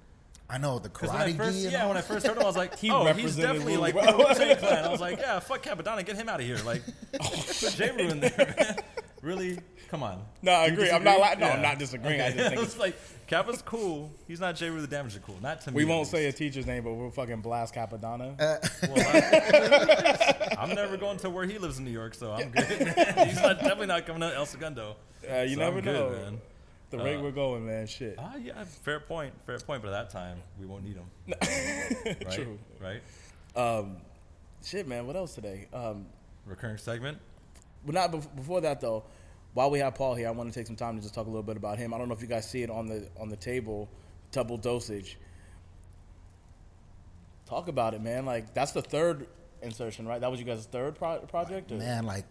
C: I know the
A: Because when I
C: karate
A: first,
C: gi. and
A: yeah, when I first heard him, I was like,
B: He *laughs*
A: oh, he's
B: represented
A: definitely
B: Wu,
A: like
B: bro.
A: the Wu Tang Clan. I was like, yeah, fuck Cappadonna, get him out of here. Like, *laughs* put Jeru in there, man. *laughs* Really? Come on.
B: No, I
A: You
B: agree. I'm not.
A: disagree?
B: Li- no, I'm not disagreeing. I just think
A: it's like Kappa's cool. He's not Jeru the Damaja cool. Not to me.
B: we won't say a teacher's name, but we'll fucking blast Cappadonna.
C: Uh,
A: Well, I, I'm never going to where he lives in New York, so I'm good. He's not, definitely not coming to El Segundo.
B: Uh, you
A: So
B: never
A: I'm
B: know.
A: good, man.
B: The rate
A: Uh,
B: we're going, man. Shit.
A: Ah, yeah, fair point, fair point. But at that time, we won't need them. *laughs* right?
B: True.
A: Right?
B: Um, shit, man. What else today? Um,
A: Recurring segment.
B: But not bef- before that though. While we have Paul here, I want to take some time to just talk a little bit about him. I don't know if you guys see it on the on the table, double dosage. Talk about it, man. Like that's the third insertion, right? That was you guys' third pro- project. Or?
C: man, like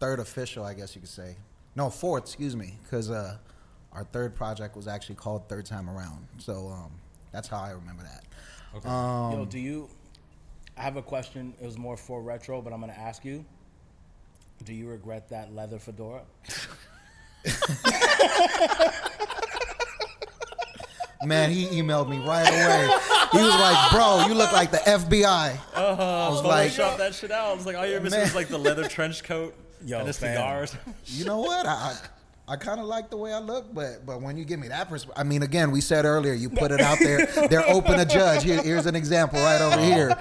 C: third official, I guess you could say. No, fourth, excuse me, because uh, our third project was actually called Third Time Around. So um, that's how I remember that.
A: Okay.
C: Um,
B: Yo, do you? I have a question. It was more for retro, but I'm going to ask you. Do you regret that leather fedora?
C: Man, he emailed me right away. He was like, "Bro, you look like the FBI." I was like,
A: Photoshop that shit out. I was like, all you're missing
C: Man.
A: is like the leather trench coat
B: Yo,
A: and
B: fam.
A: cigar. or *laughs* something.
C: "You know what? I, I, kind of like the way I look, but but when you give me that perspective, I mean, again, we said earlier, you put it out there. *laughs* They're open to judge. Here, here's an example right over here.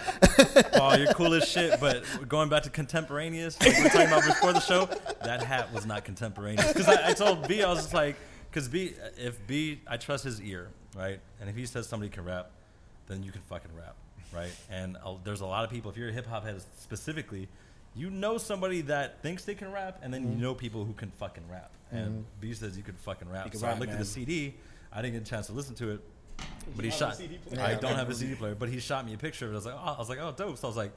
C: *laughs*
A: oh, you're cool as shit. But going back to contemporaneous, like we were talking about before the show, that hat was not contemporaneous. Because I, I told B, I was just like, because B, if B, I trust his ear, right? And if he says somebody can rap, then you can fucking rap, right? And uh, there's a lot of people. If you're a hip hop head specifically, you know somebody that thinks they can rap, and then
B: Mm-hmm.
A: you know people who can fucking rap. And B says you could fucking rap.
B: can
A: so
B: rap,
A: I looked at the CD. I didn't get a chance to listen to it, but he shot.
D: CD?
A: I don't have a CD player, but he shot me a picture of it. I was like, oh, I was like, oh, dope. So I was like,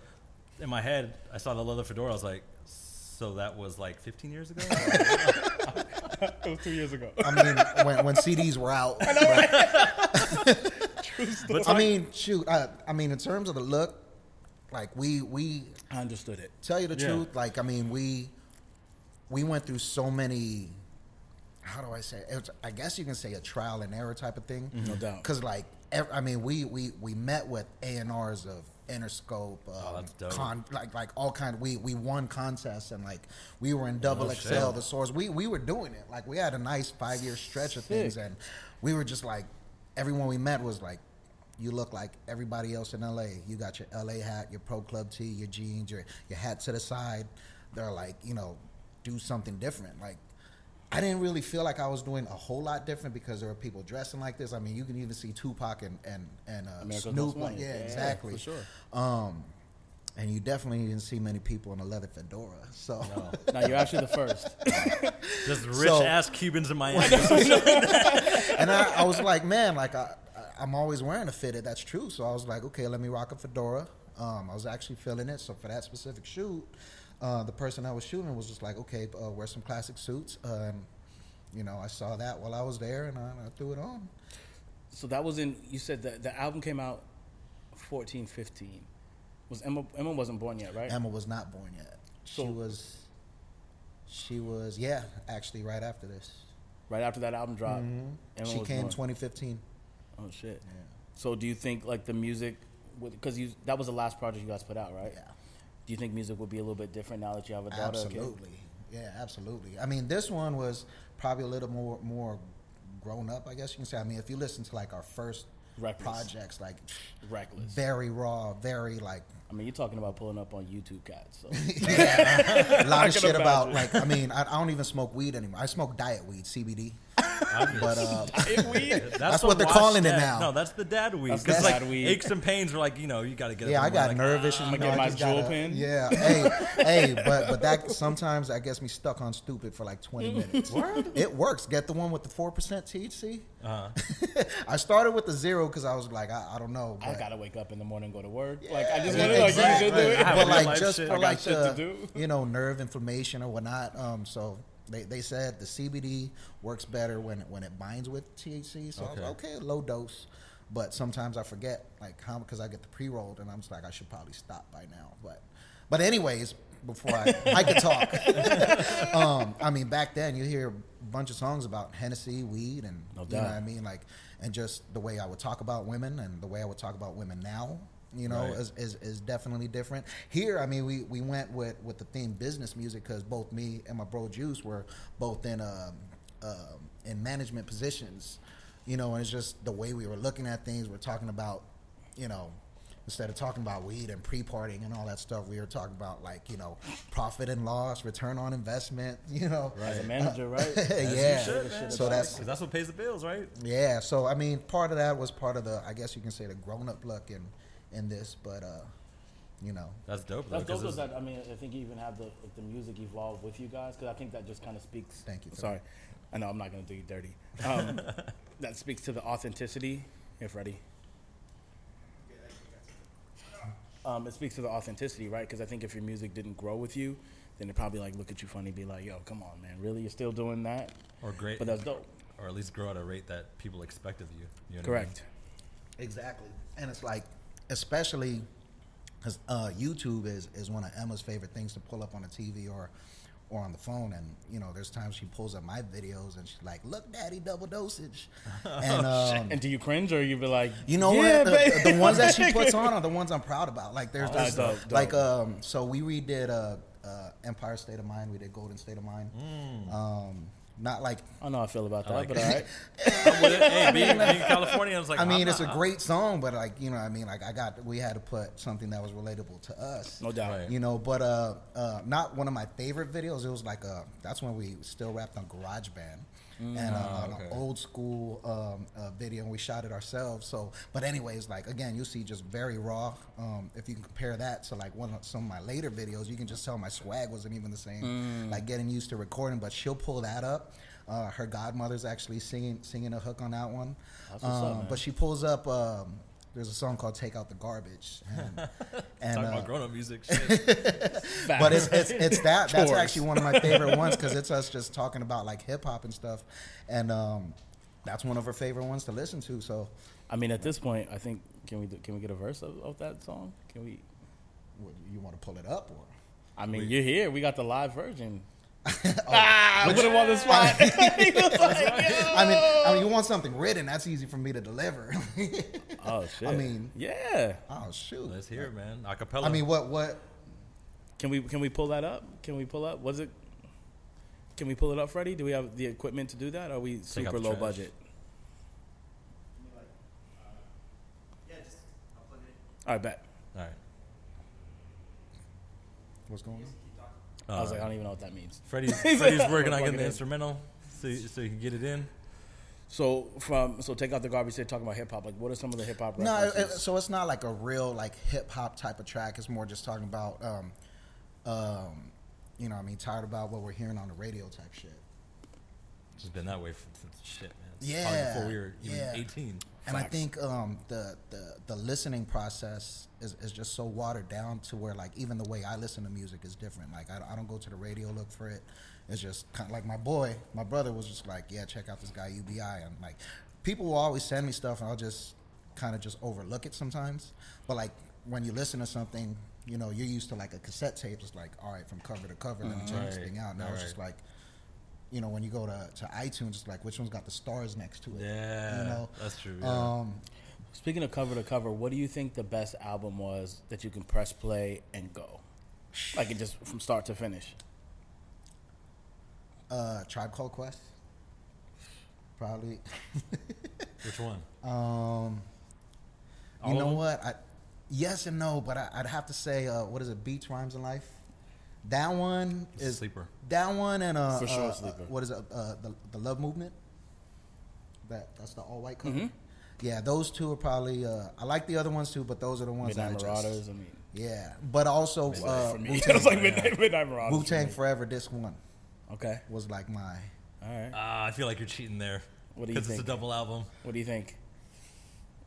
A: in my head, I saw the leather fedora. I was like, so that was like 15 years ago. *laughs*
B: it was two years ago.
C: I mean, when, when CDs were out. but, *laughs* I mean, shoot. I, I mean, in terms of the look, like we we
B: I understood it.
C: tell you the
A: Yeah.
C: truth. Like, I mean, we we went through so many. How do I say? It? It's, I guess you can say a trial and error type of thing.
B: No doubt.
C: Because like, ev- I mean, we we we met with A and R's of Interscope, um,
A: Oh, that's dope.
C: con, like like all kind. Of, We we won contests and like we were in Double
A: Oh,
C: XL,
A: shit.
C: the source. We we were doing it. Like we had a nice five year stretch of
B: Sick.
C: things, and we were just like everyone we met was like. You look like everybody else in LA. You got your LA hat, your pro club tee, your jeans, your your hat to the side. They're like, you know, do something different. Like I didn't really feel like I was doing a whole lot different because there were people dressing like this. I mean, you can even see Tupac and and and uh, Snoop. Yeah,
B: Yeah,
C: exactly.
B: for sure.
C: Um, and you definitely didn't see many people in a leather fedora. So,
B: Now *laughs* you're actually the first.
A: Just rich
C: So-
A: ass Cubans in Miami. *laughs*
C: and I, I was like, man, like I, I- I'm always wearing a fitted. That's true. So I was like, okay, let me rock a fedora. Um, I was actually feeling it. So for that specific shoot, uh, the person I was shooting was just like, okay, uh, wear some classic suits. And you know, I saw that while I was there, and I, I threw it on.
B: so that was in. You said that the album came out 14, 15. Was Emma? Emma wasn't born yet, right?
C: Emma was not born yet.
B: So-
C: she was. She was yeah, actually right after this.
B: Right after that album dropped. Emma
C: Mm-hmm. she came
B: born.
C: 2015.
B: Oh shit. Yeah. So do you think like the music, because you that was the last project you guys put out, right?
C: Yeah.
B: Do you think music would be a little bit different now that you have a daughter?
C: Absolutely. Yeah, absolutely. I mean, this one was probably a little more more grown up, I guess you can say. I mean, if you listen to like our first
B: Reckless.
C: projects, like
B: Reckless.
C: very raw, very like
B: I mean, you're talking about pulling up on YouTube cats. So *laughs*
C: a lot of *laughs* shit about like. I mean, I, I don't even smoke weed anymore. I smoke diet weed, CBD. But uh, *laughs*
A: That's,
C: That's what they're
A: washed
C: calling it now.
A: No, that's the dad weed.
B: That's
A: Because
B: the
A: like
B: dad weed.
A: aches and pains are like you know you got to get.
C: yeah,
A: in
C: I got
A: morning,
C: nerve
A: like,
C: issues.
B: I'ma
C: know,
B: get my
C: just
B: jewel
C: gotta-
B: pin.
C: Yeah, hey, *laughs* hey, but but that sometimes that gets me stuck on stupid for like 20 *laughs* minutes. It works. Get the one with the four percent THC.
A: Uh-huh.
C: I started with the zero because I was like, I, I don't know.
B: I gotta wake up in the morning and go to work. like I just
C: Yeah,
B: want to like
C: exactly.
B: you should do it.
C: But like just
A: shit.
C: for
A: I
C: like the,
B: to
C: you know nerve inflammation or whatnot. Um, so they, they said the CBD works better when it, when it binds with THC. So I was
A: Okay.
C: like, okay, low dose. But sometimes I forget like how because I get the pre rolled and I'm just like I should probably stop by now. But but anyways, before I I can talk. *laughs* um, I mean back then you hear a bunch of songs about Hennessy, weed, and
B: No
C: you know what I mean like and just the way I would talk about women and the way I would talk about women now. You know,
A: Right.
C: is, is, is definitely different. Here, I mean, we, we went with, with the theme business music because both me and my bro Juice were both in um, um, in management positions. You know, and it's just the way we were looking at things. We're talking about, you know, instead of talking about weed and pre-partying and all that stuff, we were talking about like you know profit and loss, return on investment. *laughs* You know,
B: As a manager, right? *laughs*
C: yeah.
A: should, man.
C: so that's
A: 'Cause that's what pays the bills, right?
C: yeah, so I mean, part of that was part of the, I guess you can say, the grown-up look in in this, but uh, you know,
A: That's dope. Though,
B: That's
A: 'cause
B: dope.
A: it's-
B: That I mean, I think you even have the like, the music evolve with you guys because I think that just kind of speaks.
C: Thank you for
B: Sorry, I know I'm not gonna do you dirty. *laughs* Um, that speaks to the authenticity. Here, Freddie. Um, it speaks to the authenticity, right? Because I think if your music didn't grow with you, then they probably like look at you funny, be like, "Yo, come on, man, really? You're still doing that?"
A: or great,
B: But that's dope.
A: or at least grow at a rate that people expect of you. you know what I mean?
B: Correct.
C: exactly, and it's like, especially because uh, YouTube is is one of Emma's favorite things to pull up on a TV or or on the phone, and you know, there's times she pulls up my videos and she's like, "Look, Daddy, double dosage," *laughs* and um,
B: And do you cringe or you be like,
C: You know
B: yeah,
C: what? The, the, the ones that she puts *laughs* on are the ones I'm proud about. Like there's
B: Oh, dope, dope.
C: like um. So we redid uh, uh, Empire State of Mind. We did Golden State of Mind. Um, not like
B: I know how I feel about that,
A: like
B: but all right. *laughs*
A: I'm with it. Hey, being, being in California, I was like,
C: I mean,
A: I'm
C: it's a great song, but like you know, what I mean, like I got we had to put something that was relatable to us.
B: No doubt.
A: Right.
C: You know, but uh, uh, not one of my favorite videos. It was like uh, that's when we still rapped on GarageBand. And uh,
A: Ah, okay.
C: an old school um, uh, video, and we shot it ourselves. So, but anyways, like again, you'll see just very raw. Um, if you can compare that to like one of some of my later videos, you can just tell my swag wasn't even the same.
B: Mm.
C: Like getting used to recording, but she'll pull that up. Uh, her godmother's actually singing singing a hook on that one.
B: Up,
C: Um,
B: man.
C: but she pulls up. There's a song called "Take Out the Garbage," and, *laughs* and
A: Talking
C: uh,
A: about grown up music. *laughs* Shit.
C: but it's, it's it's that that's actually one of my favorite ones because it's us just talking about like hip hop and stuff, and um, that's one of our favorite ones to listen to. So,
B: I mean, at this point, I think can we do, can we get a verse of, of that song? Can we?
C: what, you want to pull it up or?
B: I mean, you're here. We got the live version. *laughs* ah, put him on the spot.
C: I mean, I mean, you want something written? That's easy for me to deliver.
B: Oh shit!
C: I mean-
B: yeah.
C: oh shoot!
A: Let's hear it, man. Acapella.
C: I mean, what what?
B: Can we can we pull that up? Can we pull up? Was it? Can we pull it up, Freddie? Do we have the equipment to do that? Or are we
A: out
B: super low
A: trash.
B: budget?
D: Give me like, uh, yeah, just I'll plug it in.
B: All right, bet.
A: all right.
C: What's going on?
D: Just keep talking.
B: I was
A: Uh,
B: like, I don't even know what that means.
A: Freddie's, *laughs*
B: He's
A: Freddie's
B: like,
A: working *laughs* on getting the
B: in.
A: instrumental, so so you can get it in.
B: So from so take out the garbage. They're talking about hip hop. Like, what are some of the hip hop
C: No, it, so it's not like a real like hip hop type of track. It's more just talking about, um, um, you know, what I mean, tired about what we're hearing on the radio type shit.
A: It's been that way for, since shit, man.
C: Yeah,
A: Probably before we were even
C: yeah.
A: 18.
C: And I think um, the, the the listening process is, is just so watered down to where like even the way I listen to music is different. Like I, I don't go to the radio look for it. It's just kind of like my boy, my brother was just like, yeah, check out this guy UBI. And like people will always send me stuff, and I'll just kind of just overlook it sometimes. But like when you listen to something, you know, you're used to like a cassette tape. It's like all right, from cover to cover, let me check this thing out. Now it's just like. You know, when you go to, to iTunes, it's like which one's got the stars next to it.
A: Yeah,
C: you know,
A: that's true. Yeah.
C: um,
B: Speaking of cover to cover, what do you think the best album was that you can press play and go, like it just from start to finish?
C: Uh, Tribe Called Quest. Probably. *laughs*
A: Which one?
C: Um,
A: All
C: you
A: of
C: know what? I, yes and no, but I, I'd have to say, uh, what is it? Beats, rhymes, and life. That one
A: It's a
C: is
A: sleeper.
C: That one and uh,
B: For sure,
C: uh,
B: sleeper.
C: what is it? Uh, the the Love Movement. That that's the all white cover.
B: Mhm.
C: Yeah, those two are probably. Uh, I like the other ones too, but those are the ones
B: Midnight
C: that I just.
B: Marauders. I mean,
C: Yeah, but also
B: Midnight
C: uh,
B: for me.
C: Wu *laughs*
B: it was like
C: Tang.
B: Midnight, Midnight Marauders.
C: Wu Tang
B: me.
C: Forever. Disc one
B: Okay,
C: was like my.
B: all right.
A: Ah, I feel like you're cheating there.
B: What do you think?
A: Because it's a double album.
B: What do you think?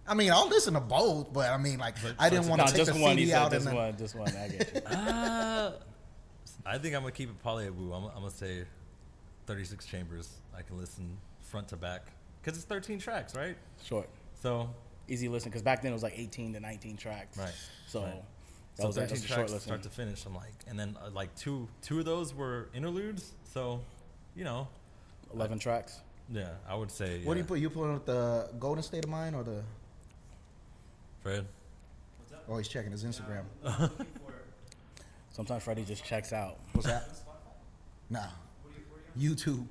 C: I mean, I'll listen to both, but I mean, like, I didn't want
B: No,
C: to take
B: just
C: the
B: one. He
C: CD
B: said
C: out
B: just
C: and then.
B: one. Just one. I get you.
A: Ah, *laughs* I think I'm gonna keep it polyabu. I'm, I'm gonna say 36 chambers. I can listen front to back because it's 13 tracks, right?
B: Short,
A: So
B: easy listen. Because back then it was like 18 to 19 tracks.
A: Right,
B: So
A: right.
B: that
A: so
B: was, that
A: 13
B: was a short
A: tracks
B: listen.
A: start to finish. I'm like, and then uh, like two two of those were interludes. So, you know,
B: 11 tracks.
A: yeah, I would say.
C: What do you put? You put with the Golden State of Mind or the?
A: Fred?
D: What's up?
C: Oh, he's checking his Instagram.
D: Yeah, I'm looking for
B: Sometimes Freddie just checks out.
C: What's that?
D: Spotify.
C: Nah,
D: What are you, what are you
C: YouTube.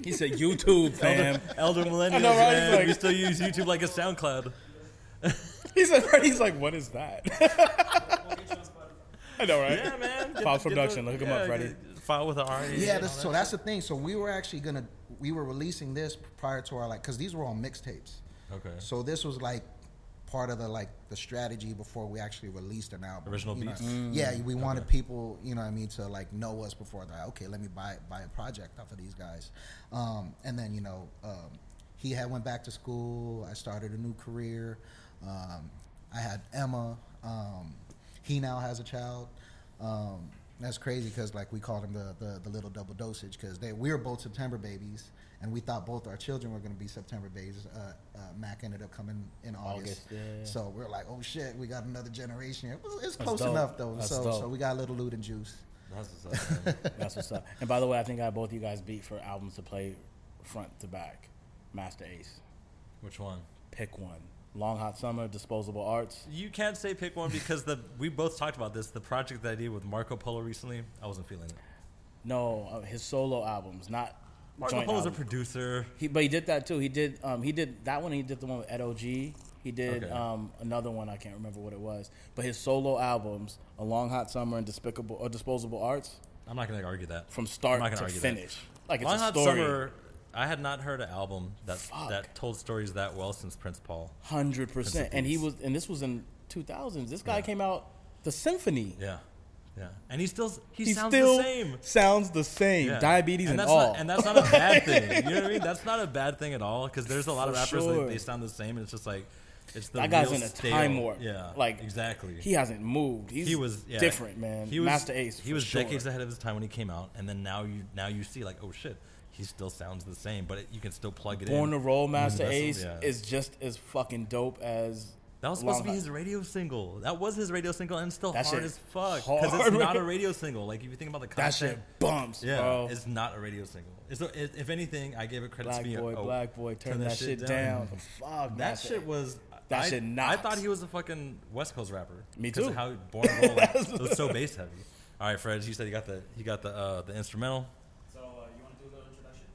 C: *laughs*
B: He said YouTube, fam.
A: Elder millennials, *laughs*
B: I know, right? He's
A: man.
B: like-
A: we still use YouTube like a SoundCloud. *laughs*
B: he said Freddie's like, what is that?
D: on? We'll get you on Spotify.
B: I know, right?
A: Yeah, man. Get
B: File
A: the- get
B: production.
A: the-
B: Look him up,
A: yeah,
B: Freddie.
A: get- File with an RA.
C: Yeah,
A: and
C: that's,
A: all
C: so
A: that
C: that's the thing. So we were actually gonna, we were releasing this prior to our like, cause these were all mixtapes.
A: Okay.
C: So this was like part of the like the strategy before we actually released an album.
A: Original
C: you know?
A: beats?
C: Yeah, we wanted people, you know, what I mean, to like know us before that. Okay, let me buy buy a project off of these guys, um, and then you know, um, he had went back to school. I started a new career. Um, I had Emma. Um, he now has a child. Um, that's crazy because like we called him the, the, the little double dosage because they we were both September babies and we thought both our children were going to be September babies. Uh, uh, Mac ended up coming in August,
B: August, yeah, yeah.
C: so we are like, oh shit, we got another generation here. It It's close enough though.
B: That's
C: so
B: dope.
C: so we got a little loot and juice.
A: That's what's up.
B: That's what's up. And by the way, I think I have both you guys beat for albums to play front to back. Masta Ace.
A: Which one?
B: Pick one. Long Hot Summer, Disposable Arts.
A: You can't say pick one because the we both talked about this. The project that I did with Marco Polo recently, I wasn't feeling it.
B: No, uh, his solo albums, not
A: Marco Polo's a producer.
B: He, but he did that too. He did. Um, he did that one. He did the one with Ed OG. He did
A: Okay.
B: um, another one. I can't remember what it was. But his solo albums, A Long Hot Summer and Despicable or Disposable Arts,
A: I'm not gonna argue that.
B: from start
A: I'm not gonna
B: to
A: argue that.
B: finish, like it's
A: Long
B: a
A: Hot
B: story.
A: Summer, I had not heard an album that
B: Fuck.
A: that told stories that well since Prince Paul.
B: Hundred percent. And he was, and this was in two thousands. This guy
A: Yeah.
B: came out the symphony.
A: Yeah, yeah, and he still he,
B: He
A: sounds
B: still
A: the same.
B: sounds the same.
A: Yeah.
B: Diabetes and,
A: that's
B: all.
A: Not, and that's not a bad *laughs* thing. You know what I mean? That's not a bad thing at all because there's a lot of rappers
B: sure.
A: that they sound the same, and it's just like it's the
B: that guy's in a
A: stale-
B: time warp.
A: Yeah,
B: like
A: exactly.
B: He hasn't moved. He's
A: he was yeah,
B: different, man.
A: He was
B: Masta Ace.
A: He
B: for
A: was
B: sure.
A: decades ahead of his time when he came out, and then now you now you see like oh shit, he still sounds the same, but it, you can still plug it
B: Born
A: in.
B: Born to Roll, *laughs*
A: Masta
B: Ace
A: yeah.
B: is just as fucking dope as.
A: That was supposed to be his radio single. That was his radio single, and still
B: That
A: hard as fuck because it's not a *laughs* radio single. Like if you think about the
B: That shit bumps,
A: yeah,
B: bro.
A: it's not a radio single. It's a, it, if anything, I gave it credit
B: Black
A: to being
B: boy,
A: oh,
B: black boy, turn, that, shit down. Fuck,
A: That shit was.
B: That
A: I,
B: shit
A: I thought he was a fucking West Coast rapper.
B: Me too.
A: How Born to Roll like, *laughs* it was so bass heavy. All right, Fred, you said you got the you got the uh, the instrumental.
D: So uh, you want to do a little introduction?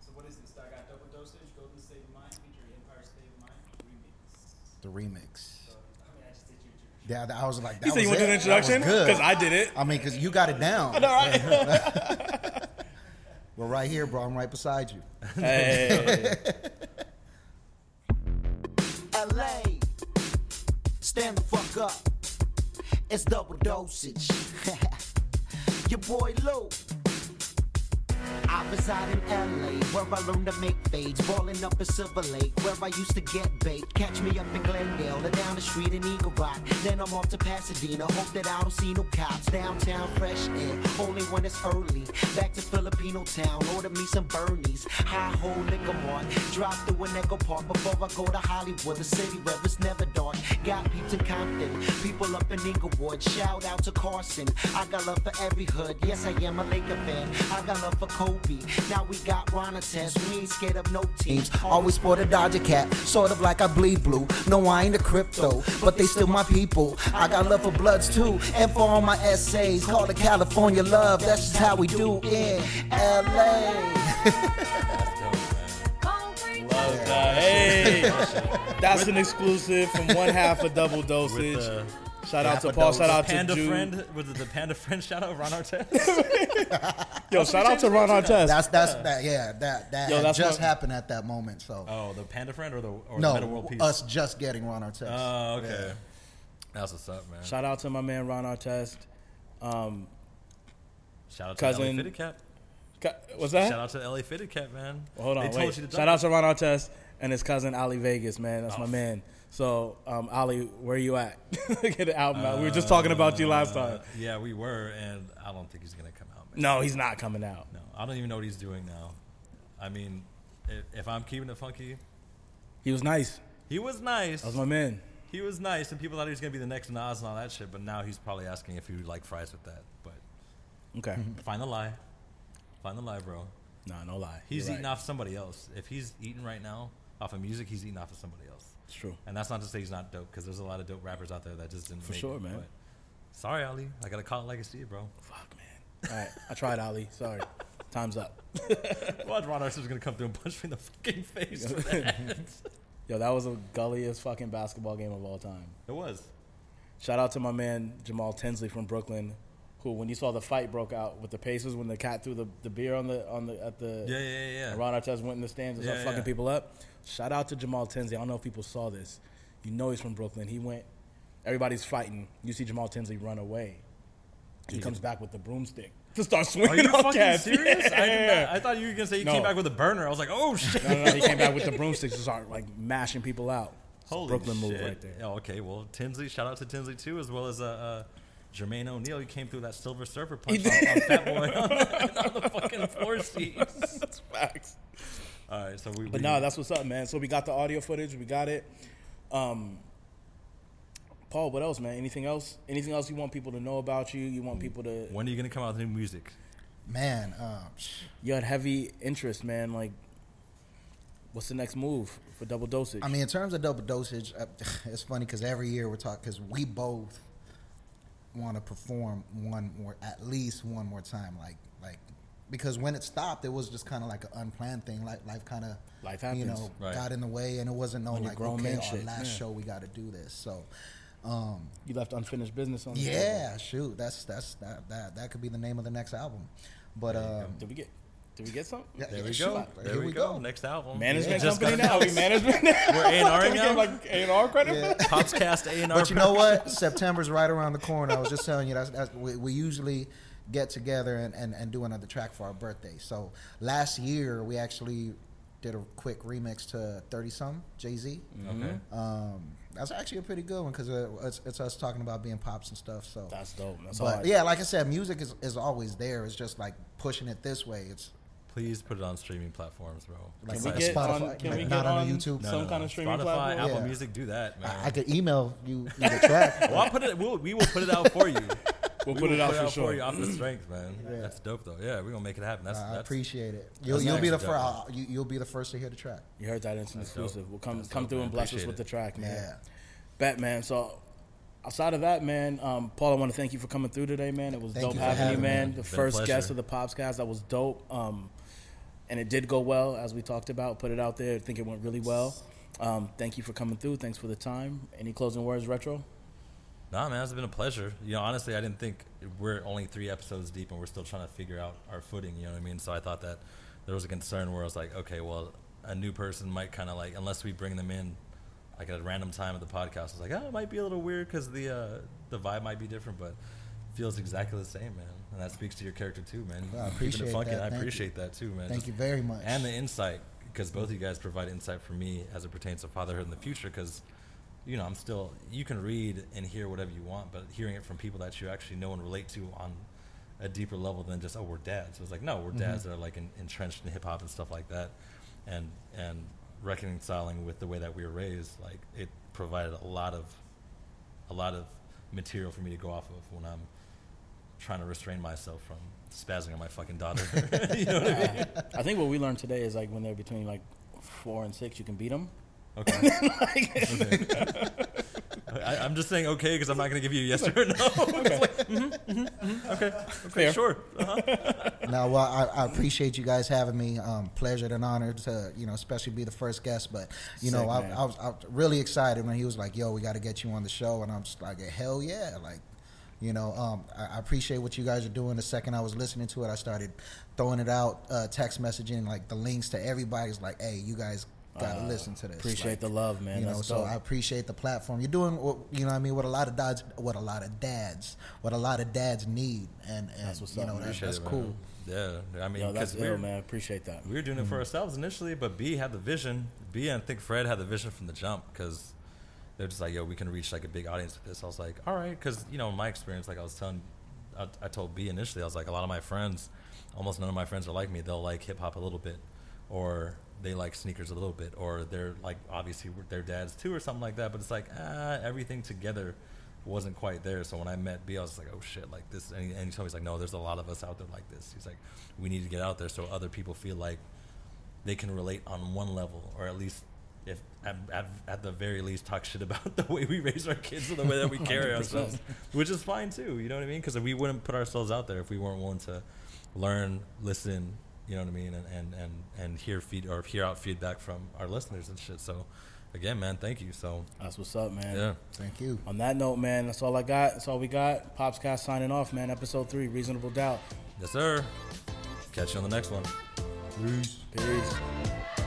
D: So what is this? I got double dosage, Golden State of Mind, featuring Empire State of Mind remix.
C: The remix.
D: So I mean, I just did your remix.
C: Yeah, I was like, that
B: You said you want to do an
C: it.
B: Introduction?
C: good.
B: Because I did it.
C: I mean, because you got it down. *laughs* We're *laughs* right here, bro. I'm right beside you.
B: Hey. *laughs*
E: LA. Stand the fuck up. It's double dosage. Your boy Lou. I reside in LA, where I learned to make fades. Balling up in Silver Lake, where I used to get bait. Catch me up in Glendale, or down the street in Eagle Rock. Then I'm off to Pasadena, hope that I don't see no cops. Downtown, fresh air, only when it's early. Back to Filipino town, order me some Bernies. High hole liquor mart, drop through an Echo Park before I go to Hollywood, the city where it's never dark. Got peeps in Compton, people up in Inglewood. Shout out to Carson, I got love for every hood. Yes, I am a Laker fan. I got love for Kobe. Now we got Ron Test. We ain't scared of no teams. Always sport a Dodger cap, sort of like I bleed blue. No, I ain't a crypto, but they still my people. I got love for Bloods too, and for all my essays. Call it California love. That's just how we do in LA.
A: That's dope, man.
B: Love that. Hey, that's an exclusive from one half of Double Dosage.
A: With the
B: shout out to Paul. Shout out to
A: Panda
B: Jude.
A: friend was it the Panda friend? Shout out Ron Artest. *laughs*
B: Yo, shout out to Ron Artest.
C: That's that's that. Yeah, that that
B: Yo,
C: had
B: that's
C: just
B: what-
C: happened at that moment. So
A: oh, the Panda friend or the or the Metta
C: no,
A: World Peace.
C: us just getting Ron Artest.
A: Oh, okay. That's what's up, man.
B: Shout out to my man Ron Artest. Um,
A: Shout out to
B: cousin-
A: LA Fitted Cap.
B: ca- what's that?
A: Shout out to LA Fitted Cap, man.
B: Well, hold on,
A: They
B: wait.
A: told you to
B: Shout
A: drop
B: out to Ron Artest and his cousin Ali Vegas, man. That's my
A: Oh.
B: man. So, um, Ali, where are you at? *laughs* Get an album out. We were just talking about you last
A: Uh,
B: time.
A: Yeah, we were, and I don't think he's gonna come out, man.
B: No, he's not coming out.
A: No, I don't even know what he's doing now. I mean, if, if I'm keeping it funky,
B: He was nice.
A: he was nice.
B: That was my man.
A: He was nice, and people thought he was gonna be the next Nas and all that shit. But now he's probably asking if you would like fries with that. But
B: Okay. *laughs*
A: find the lie, find the lie, bro.
B: nah, no lie.
A: He's
B: You're
A: eating
B: right.
A: off somebody else. If he's eating right now off of music, he's eating off of somebody else.
B: It's true.
A: And that's not to say he's not dope, because there's a lot of dope rappers out there that just didn't
B: For
A: make
B: sure,
A: it,
B: man.
A: sorry, Ali, I gotta call it like I see it, bro.
B: Fuck, man. All right. I tried, Ali. Sorry. Time's up. *laughs*
A: Watch Ron was gonna come through and punch me in the fucking face. *laughs* for that.
B: Yo, that was the gulliest fucking basketball game of all time.
A: it was.
B: Shout out to my man Jamal Tinsley from Brooklyn, who when you saw the fight broke out with the Pacers when the cat threw the, the beer on the on the at the
A: Yeah, yeah, yeah. yeah.
B: Ron Artest went in the stands and
A: Yeah,
B: started fucking
A: yeah.
B: people up. Shout out to Jamal Tinsley. I don't know if people saw this. You know he's from Brooklyn. He went. Everybody's fighting. You see Jamal Tinsley run away. He comes back with the broomstick to start swinging.
A: Are
B: you
A: fucking
B: cats.
A: serious? I,
B: Yeah.
A: not, I thought you were gonna say you
B: No.
A: came back with a burner. I was like, oh shit.
B: No, no, no. He came back with the broomsticks to start like mashing people out.
A: Holy
B: Brooklyn
A: shit.
B: move right there.
A: Oh, okay, well, Tinsley, shout out to Tinsley too, as well as uh, uh, Jermaine O'Neal. He came through that Silver Surfer punch on, on Fat Boy on *laughs* the, on the fucking floor seats.
B: That's facts.
A: All right, so we.
B: But
A: we,
B: no, that's what's up, man. So we got the audio footage. We got it. Um, Paul, what else, man? Anything else? Anything else you want people to know about you? You want people to?
A: When are you gonna come out with new music?
C: Man, um, sh-
B: You had heavy interest, man. Like, what's the next move for double dosage?
C: I mean, in terms of double dosage, uh, *laughs* it's funny because every year we're talking because we both want to perform one more, at least one more time, like like because when it stopped, it was just kind of like an unplanned thing. Like life kind of
B: Life
C: you know,
A: Right.
C: got in the way, and it wasn't no
B: When
C: like
B: grown
C: okay, our
B: shit,
C: last
B: yeah.
C: show we got to do this. So, um,
B: you left unfinished business on. the
C: yeah, shoot, that's that's that that that could be the name of the next album. But um.
B: Did we get? Did we get some?
C: Yeah,
A: There
C: yeah,
A: we
C: sure.
A: go. There we go. Next album.
B: Management
A: It just
B: company now. We management *laughs* now?
A: We're A and R *laughs*
B: Can we
A: now.
B: give, like A and R credit.
C: Yeah.
B: for? *laughs*
A: Popscast A and R.
C: But you know what? September's right around the corner. I was just telling you that's, that's we, we usually get together and, and, and do another track for our birthday. So last year we actually did a quick remix to Thirty Some Jay Z.
A: Okay.
C: Um, that's actually a pretty good one because uh, it's, it's us talking about being pops and stuff. So
B: That's dope. That's
C: but
B: hard.
C: yeah, like I said, music is, is always there. It's just like pushing it this way. It's
A: Please put it on streaming platforms, bro.
C: like
B: Can we
C: like
B: get
C: Spotify,
B: on? Can
C: like
B: we
C: not
B: get
C: on,
B: on
C: YouTube.
A: No,
B: some
A: no,
B: kind of streaming
A: Spotify,
B: platform?
A: Apple
C: Yeah.
A: Music, do that, man.
C: I, I could email you the track. *laughs*
A: well, I'll put it. We'll, we will put it out for you. *laughs*
B: We'll
A: We
B: put
A: will
B: it out for sure.
A: you off the strength, man.
C: Yeah.
A: That's dope, though. Yeah, we're gonna make it happen. That's,
C: I
A: that's
C: appreciate it. You'll,
A: that's
C: you'll be the
A: actually
C: first. You, you'll be the first to hear the track.
B: You heard that instant
A: That's dope.
B: exclusive. We'll come
A: That's
B: come
A: dope,
B: through
A: man.
B: and bless us with
A: it.
B: the track, man.
C: Yeah.
B: Batman. So outside of that, man, um, Paul, I want to thank you for coming through today, man. It was
C: Thank
B: dope
C: you for
B: having you,
C: having me.
B: man. The
A: been
B: first guest of the Popscast. That was dope. Um, and it did go well, as we talked about. Put it out there. I think it went really well. Um, thank you for coming through. Thanks for the time. Any closing words, Retro?
A: Nah, man, it's been a pleasure. You know, honestly, I didn't think we're only three episodes deep and we're still trying to figure out our footing. You know what I mean? So I thought that there was a concern where I was like, okay, well, a new person might kind of like, unless we bring them in like at a random time of the podcast, I was like, oh, it might be a little weird because the uh, the vibe might be different, but it feels exactly the same, man. And that speaks to your character too, man.
C: Well, I appreciate
A: it funky,
C: that.
A: I
C: Thank you.
A: that too, man.
C: Thank
A: Just-
C: you very much.
A: and the insight because both of you guys provide insight for me as it pertains to fatherhood in the future because you know i'm still you can read and hear whatever you want but hearing it from people that you actually know and relate to on a deeper level than just oh we're dads. It's like no we're mm-hmm. dads that are like in, entrenched in hip-hop and stuff like that. And and reconciling with the way that we were raised like it provided a lot of a lot of material for me to go off of when i'm trying to restrain myself from spazzing on my fucking daughter. *laughs* You know what i *laughs* mean?
B: I think what we learned today is like when they're between like four and six, you can beat them.
A: Okay. *laughs* okay. *laughs* I, I'm just saying okay because I'm not going to give you a yes or a no. *laughs* Like, mhm, mhm, mhm, okay. Okay. Sure. Uh-huh.
C: Now, well, I, I appreciate you guys having me. Um, pleasure and honor to you know, especially be the first guest. But you know, I. I, was, I was really excited when he was like, "Yo, we got to get you on the show," and I'm just like, "Hell yeah!" Like, you know, um, I, I appreciate what you guys are doing. The second I was listening to it, I started throwing it out, uh, text messaging, like the links to everybody's like, "Hey, you guys got to
B: Uh,
C: listen to this."
B: Appreciate
C: Like,
B: the love, man.
C: you know,
B: That's
C: so
B: dope.
C: I appreciate the platform. You're doing, what, you know, what I mean, what a lot of dads, what a lot of dads, what a lot of dads need, and, and
B: That's what's
C: you
B: up,
C: know,
B: man.
C: that's,
A: Appreciate
C: that's
A: it, man.
C: cool.
A: Yeah. I mean,
B: Yo, that's
A: because we're,
B: ill, man. Appreciate that.
A: we were doing it for ourselves initially, but B had the vision. B and I think Fred had the vision from the jump because they're just like, yo, we can reach like a big audience with this. I was like, all right, because you know, in my experience, like I was telling, I, I told B initially, I was like, a lot of my friends, almost none of my friends are like me. They'll like hip hop a little bit, or they like sneakers a little bit, or they're like obviously their dads too, or something like that. But it's like ah, everything together wasn't quite there. So when I met B, I was like, oh shit, like this. And he, and he told me he's like, no, there's a lot of us out there like this. He's like, we need to get out there so other people feel like they can relate on one level, or at least if at, at, at the very least talk shit about *laughs* the way we raise our kids or the way that we carry *laughs* ourselves, which is fine too. You know what I mean? Because we wouldn't put ourselves out there if we weren't willing to learn, listen. You know what I mean? And and and, and hear feed or hear out feedback from our listeners and shit. So again, man, thank you. So
B: That's what's up, man.
A: yeah,
C: Thank you.
B: On that note, man, that's all I got. That's all we got. Popscast signing off, man. Episode three, Reasonable Doubt.
A: yes sir. Catch you on the next one.
B: Peace.